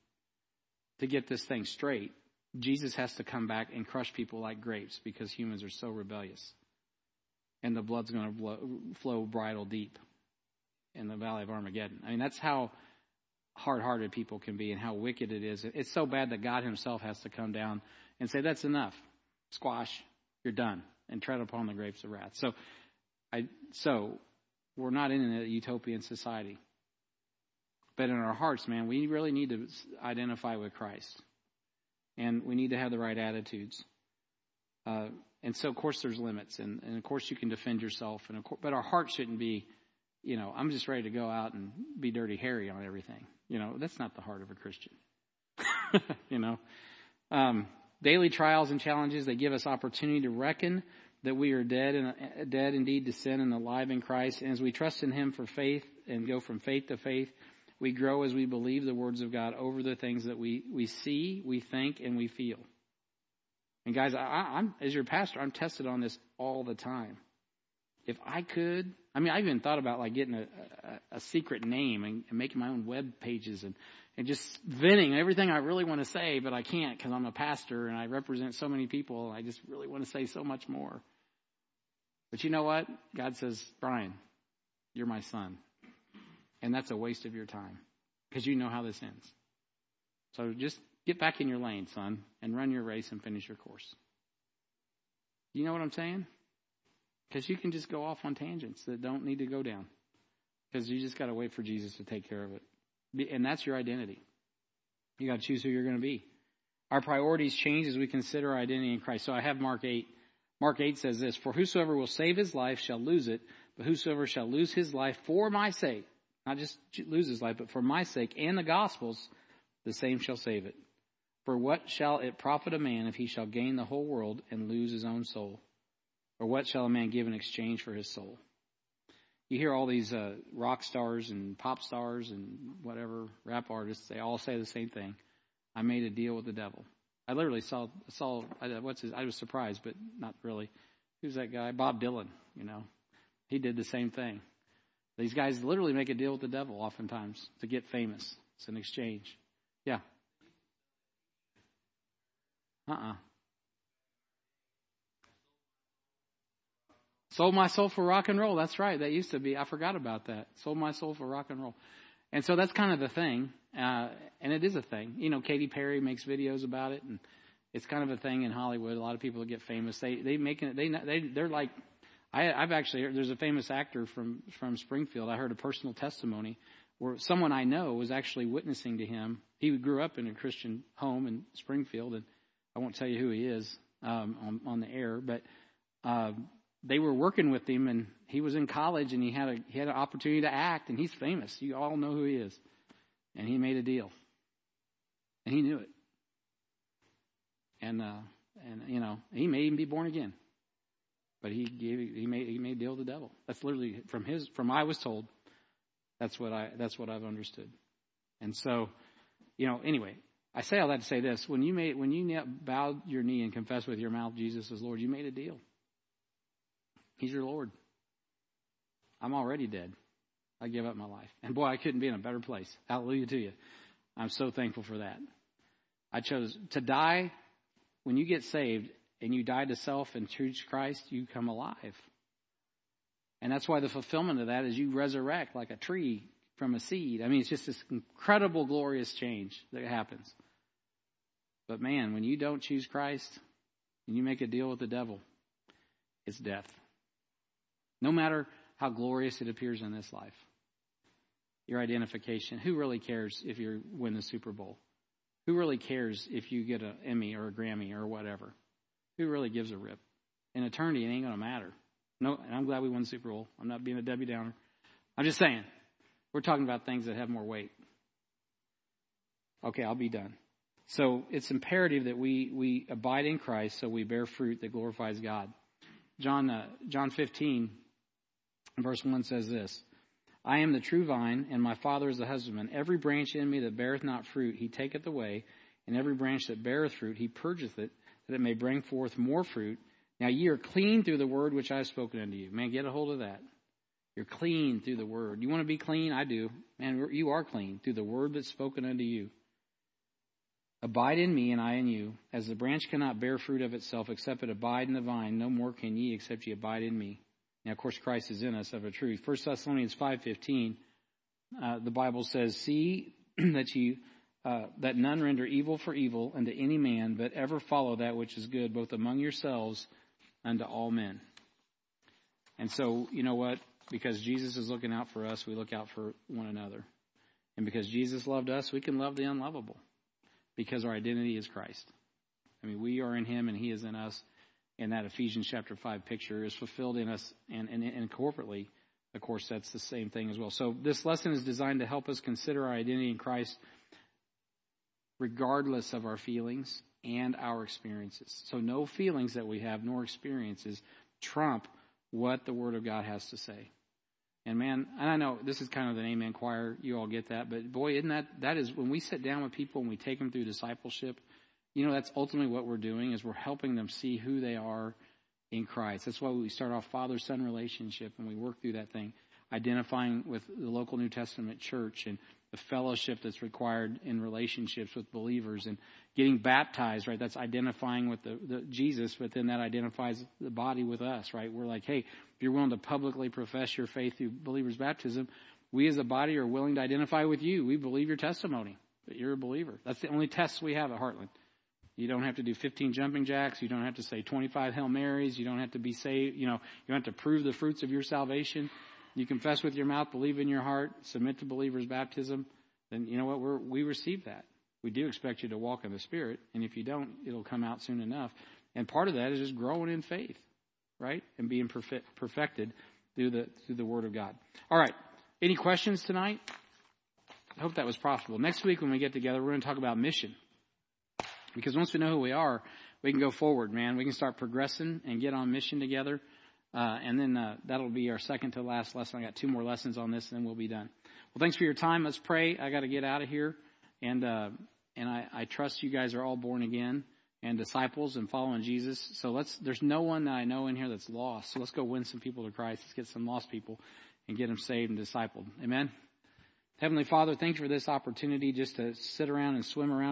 to get this thing straight, Jesus has to come back and crush people like grapes because humans are so rebellious and the blood's going to flow bridle deep in the valley of Armageddon. I mean, that's how hard-hearted people can be and how wicked it is. It's so bad that God himself has to come down and say, that's enough. Squash. You're done. And tread upon the grapes of wrath. So, I, so we're not in a utopian society. But in our hearts, man, we really need to identify with Christ. And we need to have the right attitudes. Uh, and so, of course, there's limits, and, and of course, you can defend yourself. And course, but our heart shouldn't be, you know, I'm just ready to go out and be dirty Harry on everything. You know, that's not the heart of a Christian. you know, um, daily trials and challenges they give us opportunity to reckon that we are dead and dead indeed to sin and alive in Christ. And as we trust in Him for faith and go from faith to faith, we grow as we believe the words of God over the things that we we see, we think, and we feel. And guys, I, am as your pastor, I'm tested on this all the time. If I could, I mean, I even thought about like getting a, a, a secret name and, and, making my own web pages and, and just venting everything I really want to say, but I can't because I'm a pastor and I represent so many people. I just really want to say so much more. But you know what? God says, Brian, you're my son. And that's a waste of your time because you know how this ends. So just get back in your lane, son, and run your race and finish your course. You know what I'm saying? Because you can just go off on tangents that don't need to go down. Because you just got to wait for Jesus to take care of it. And that's your identity. You got to choose who you're going to be. Our priorities change as we consider our identity in Christ. So I have Mark 8. Mark 8 says this For whosoever will save his life shall lose it, but whosoever shall lose his life for my sake, not just lose his life, but for my sake and the gospel's, the same shall save it. For what shall it profit a man if he shall gain the whole world and lose his own soul? Or what shall a man give in exchange for his soul? You hear all these uh, rock stars and pop stars and whatever rap artists, they all say the same thing. I made a deal with the devil. I literally saw saw what's his I was surprised, but not really. Who's that guy? Bob Dylan, you know. He did the same thing. These guys literally make a deal with the devil oftentimes to get famous. It's an exchange. Yeah. Uh-uh. Sold my soul for rock and roll. That's right. That used to be. I forgot about that. Sold my soul for rock and roll. And so that's kind of the thing. Uh, and it is a thing. You know, Katy Perry makes videos about it, and it's kind of a thing in Hollywood. A lot of people get famous. They they make it. They they they're like. I, I've actually heard, there's a famous actor from from Springfield. I heard a personal testimony where someone I know was actually witnessing to him. He grew up in a Christian home in Springfield, and I won't tell you who he is um, on, on the air, but uh, they were working with him, and he was in college, and he had a he had an opportunity to act, and he's famous. You all know who he is, and he made a deal, and he knew it, and uh, and you know he may even be born again, but he gave he made he made a deal with the devil. That's literally from his from I was told. That's what I that's what I've understood, and so, you know. Anyway, I say all that to say this: when you made when you bowed your knee and confessed with your mouth Jesus is Lord, you made a deal. He's your Lord. I'm already dead. I give up my life. And boy, I couldn't be in a better place. Hallelujah to you. I'm so thankful for that. I chose to die when you get saved and you die to self and choose Christ, you come alive. And that's why the fulfillment of that is you resurrect like a tree from a seed. I mean, it's just this incredible, glorious change that happens. But man, when you don't choose Christ and you make a deal with the devil, it's death no matter how glorious it appears in this life. Your identification. Who really cares if you win the Super Bowl? Who really cares if you get an Emmy or a Grammy or whatever? Who really gives a rip? In eternity, it ain't going to matter. No, and I'm glad we won the Super Bowl. I'm not being a Debbie Downer. I'm just saying, we're talking about things that have more weight. Okay, I'll be done. So it's imperative that we, we abide in Christ so we bear fruit that glorifies God. John, uh, John 15, Verse 1 says this I am the true vine, and my Father is the husbandman. Every branch in me that beareth not fruit, he taketh away, and every branch that beareth fruit, he purgeth it, that it may bring forth more fruit. Now ye are clean through the word which I have spoken unto you. Man, get a hold of that. You're clean through the word. You want to be clean? I do. Man, you are clean through the word that's spoken unto you. Abide in me, and I in you. As the branch cannot bear fruit of itself except it abide in the vine, no more can ye except ye abide in me. Now, of course, Christ is in us of a truth. 1 Thessalonians 5.15, uh, the Bible says, See that you, uh, that none render evil for evil unto any man, but ever follow that which is good, both among yourselves and to all men. And so, you know what? Because Jesus is looking out for us, we look out for one another. And because Jesus loved us, we can love the unlovable. Because our identity is Christ. I mean, we are in Him and He is in us in that Ephesians chapter 5 picture is fulfilled in us and, and, and corporately. Of course, that's the same thing as well. So this lesson is designed to help us consider our identity in Christ regardless of our feelings and our experiences. So no feelings that we have nor experiences trump what the Word of God has to say. And man, and I know this is kind of an amen choir. You all get that, but boy, isn't that that is when we sit down with people and we take them through discipleship you know, that's ultimately what we're doing is we're helping them see who they are in Christ. That's why we start off father-son relationship and we work through that thing, identifying with the local New Testament church and the fellowship that's required in relationships with believers and getting baptized, right? That's identifying with the, the Jesus, but then that identifies the body with us, right? We're like, hey, if you're willing to publicly profess your faith through believers' baptism, we as a body are willing to identify with you. We believe your testimony. that you're a believer. That's the only test we have at Heartland. You don't have to do 15 jumping jacks. You don't have to say 25 Hail Marys. You don't have to be saved. You know, you don't have to prove the fruits of your salvation. You confess with your mouth, believe in your heart, submit to believers' baptism. Then you know what? We're, we receive that. We do expect you to walk in the Spirit, and if you don't, it'll come out soon enough. And part of that is just growing in faith, right, and being perfect, perfected through the through the Word of God. All right. Any questions tonight? I hope that was profitable. Next week when we get together, we're going to talk about mission. Because once we know who we are, we can go forward, man. We can start progressing and get on mission together. Uh, and then uh, that'll be our second to last lesson. I got two more lessons on this, and then we'll be done. Well, thanks for your time. Let's pray. I got to get out of here, and uh, and I, I trust you guys are all born again and disciples and following Jesus. So let's. There's no one that I know in here that's lost. So let's go win some people to Christ. Let's get some lost people and get them saved and discipled. Amen. Heavenly Father, thank you for this opportunity just to sit around and swim around.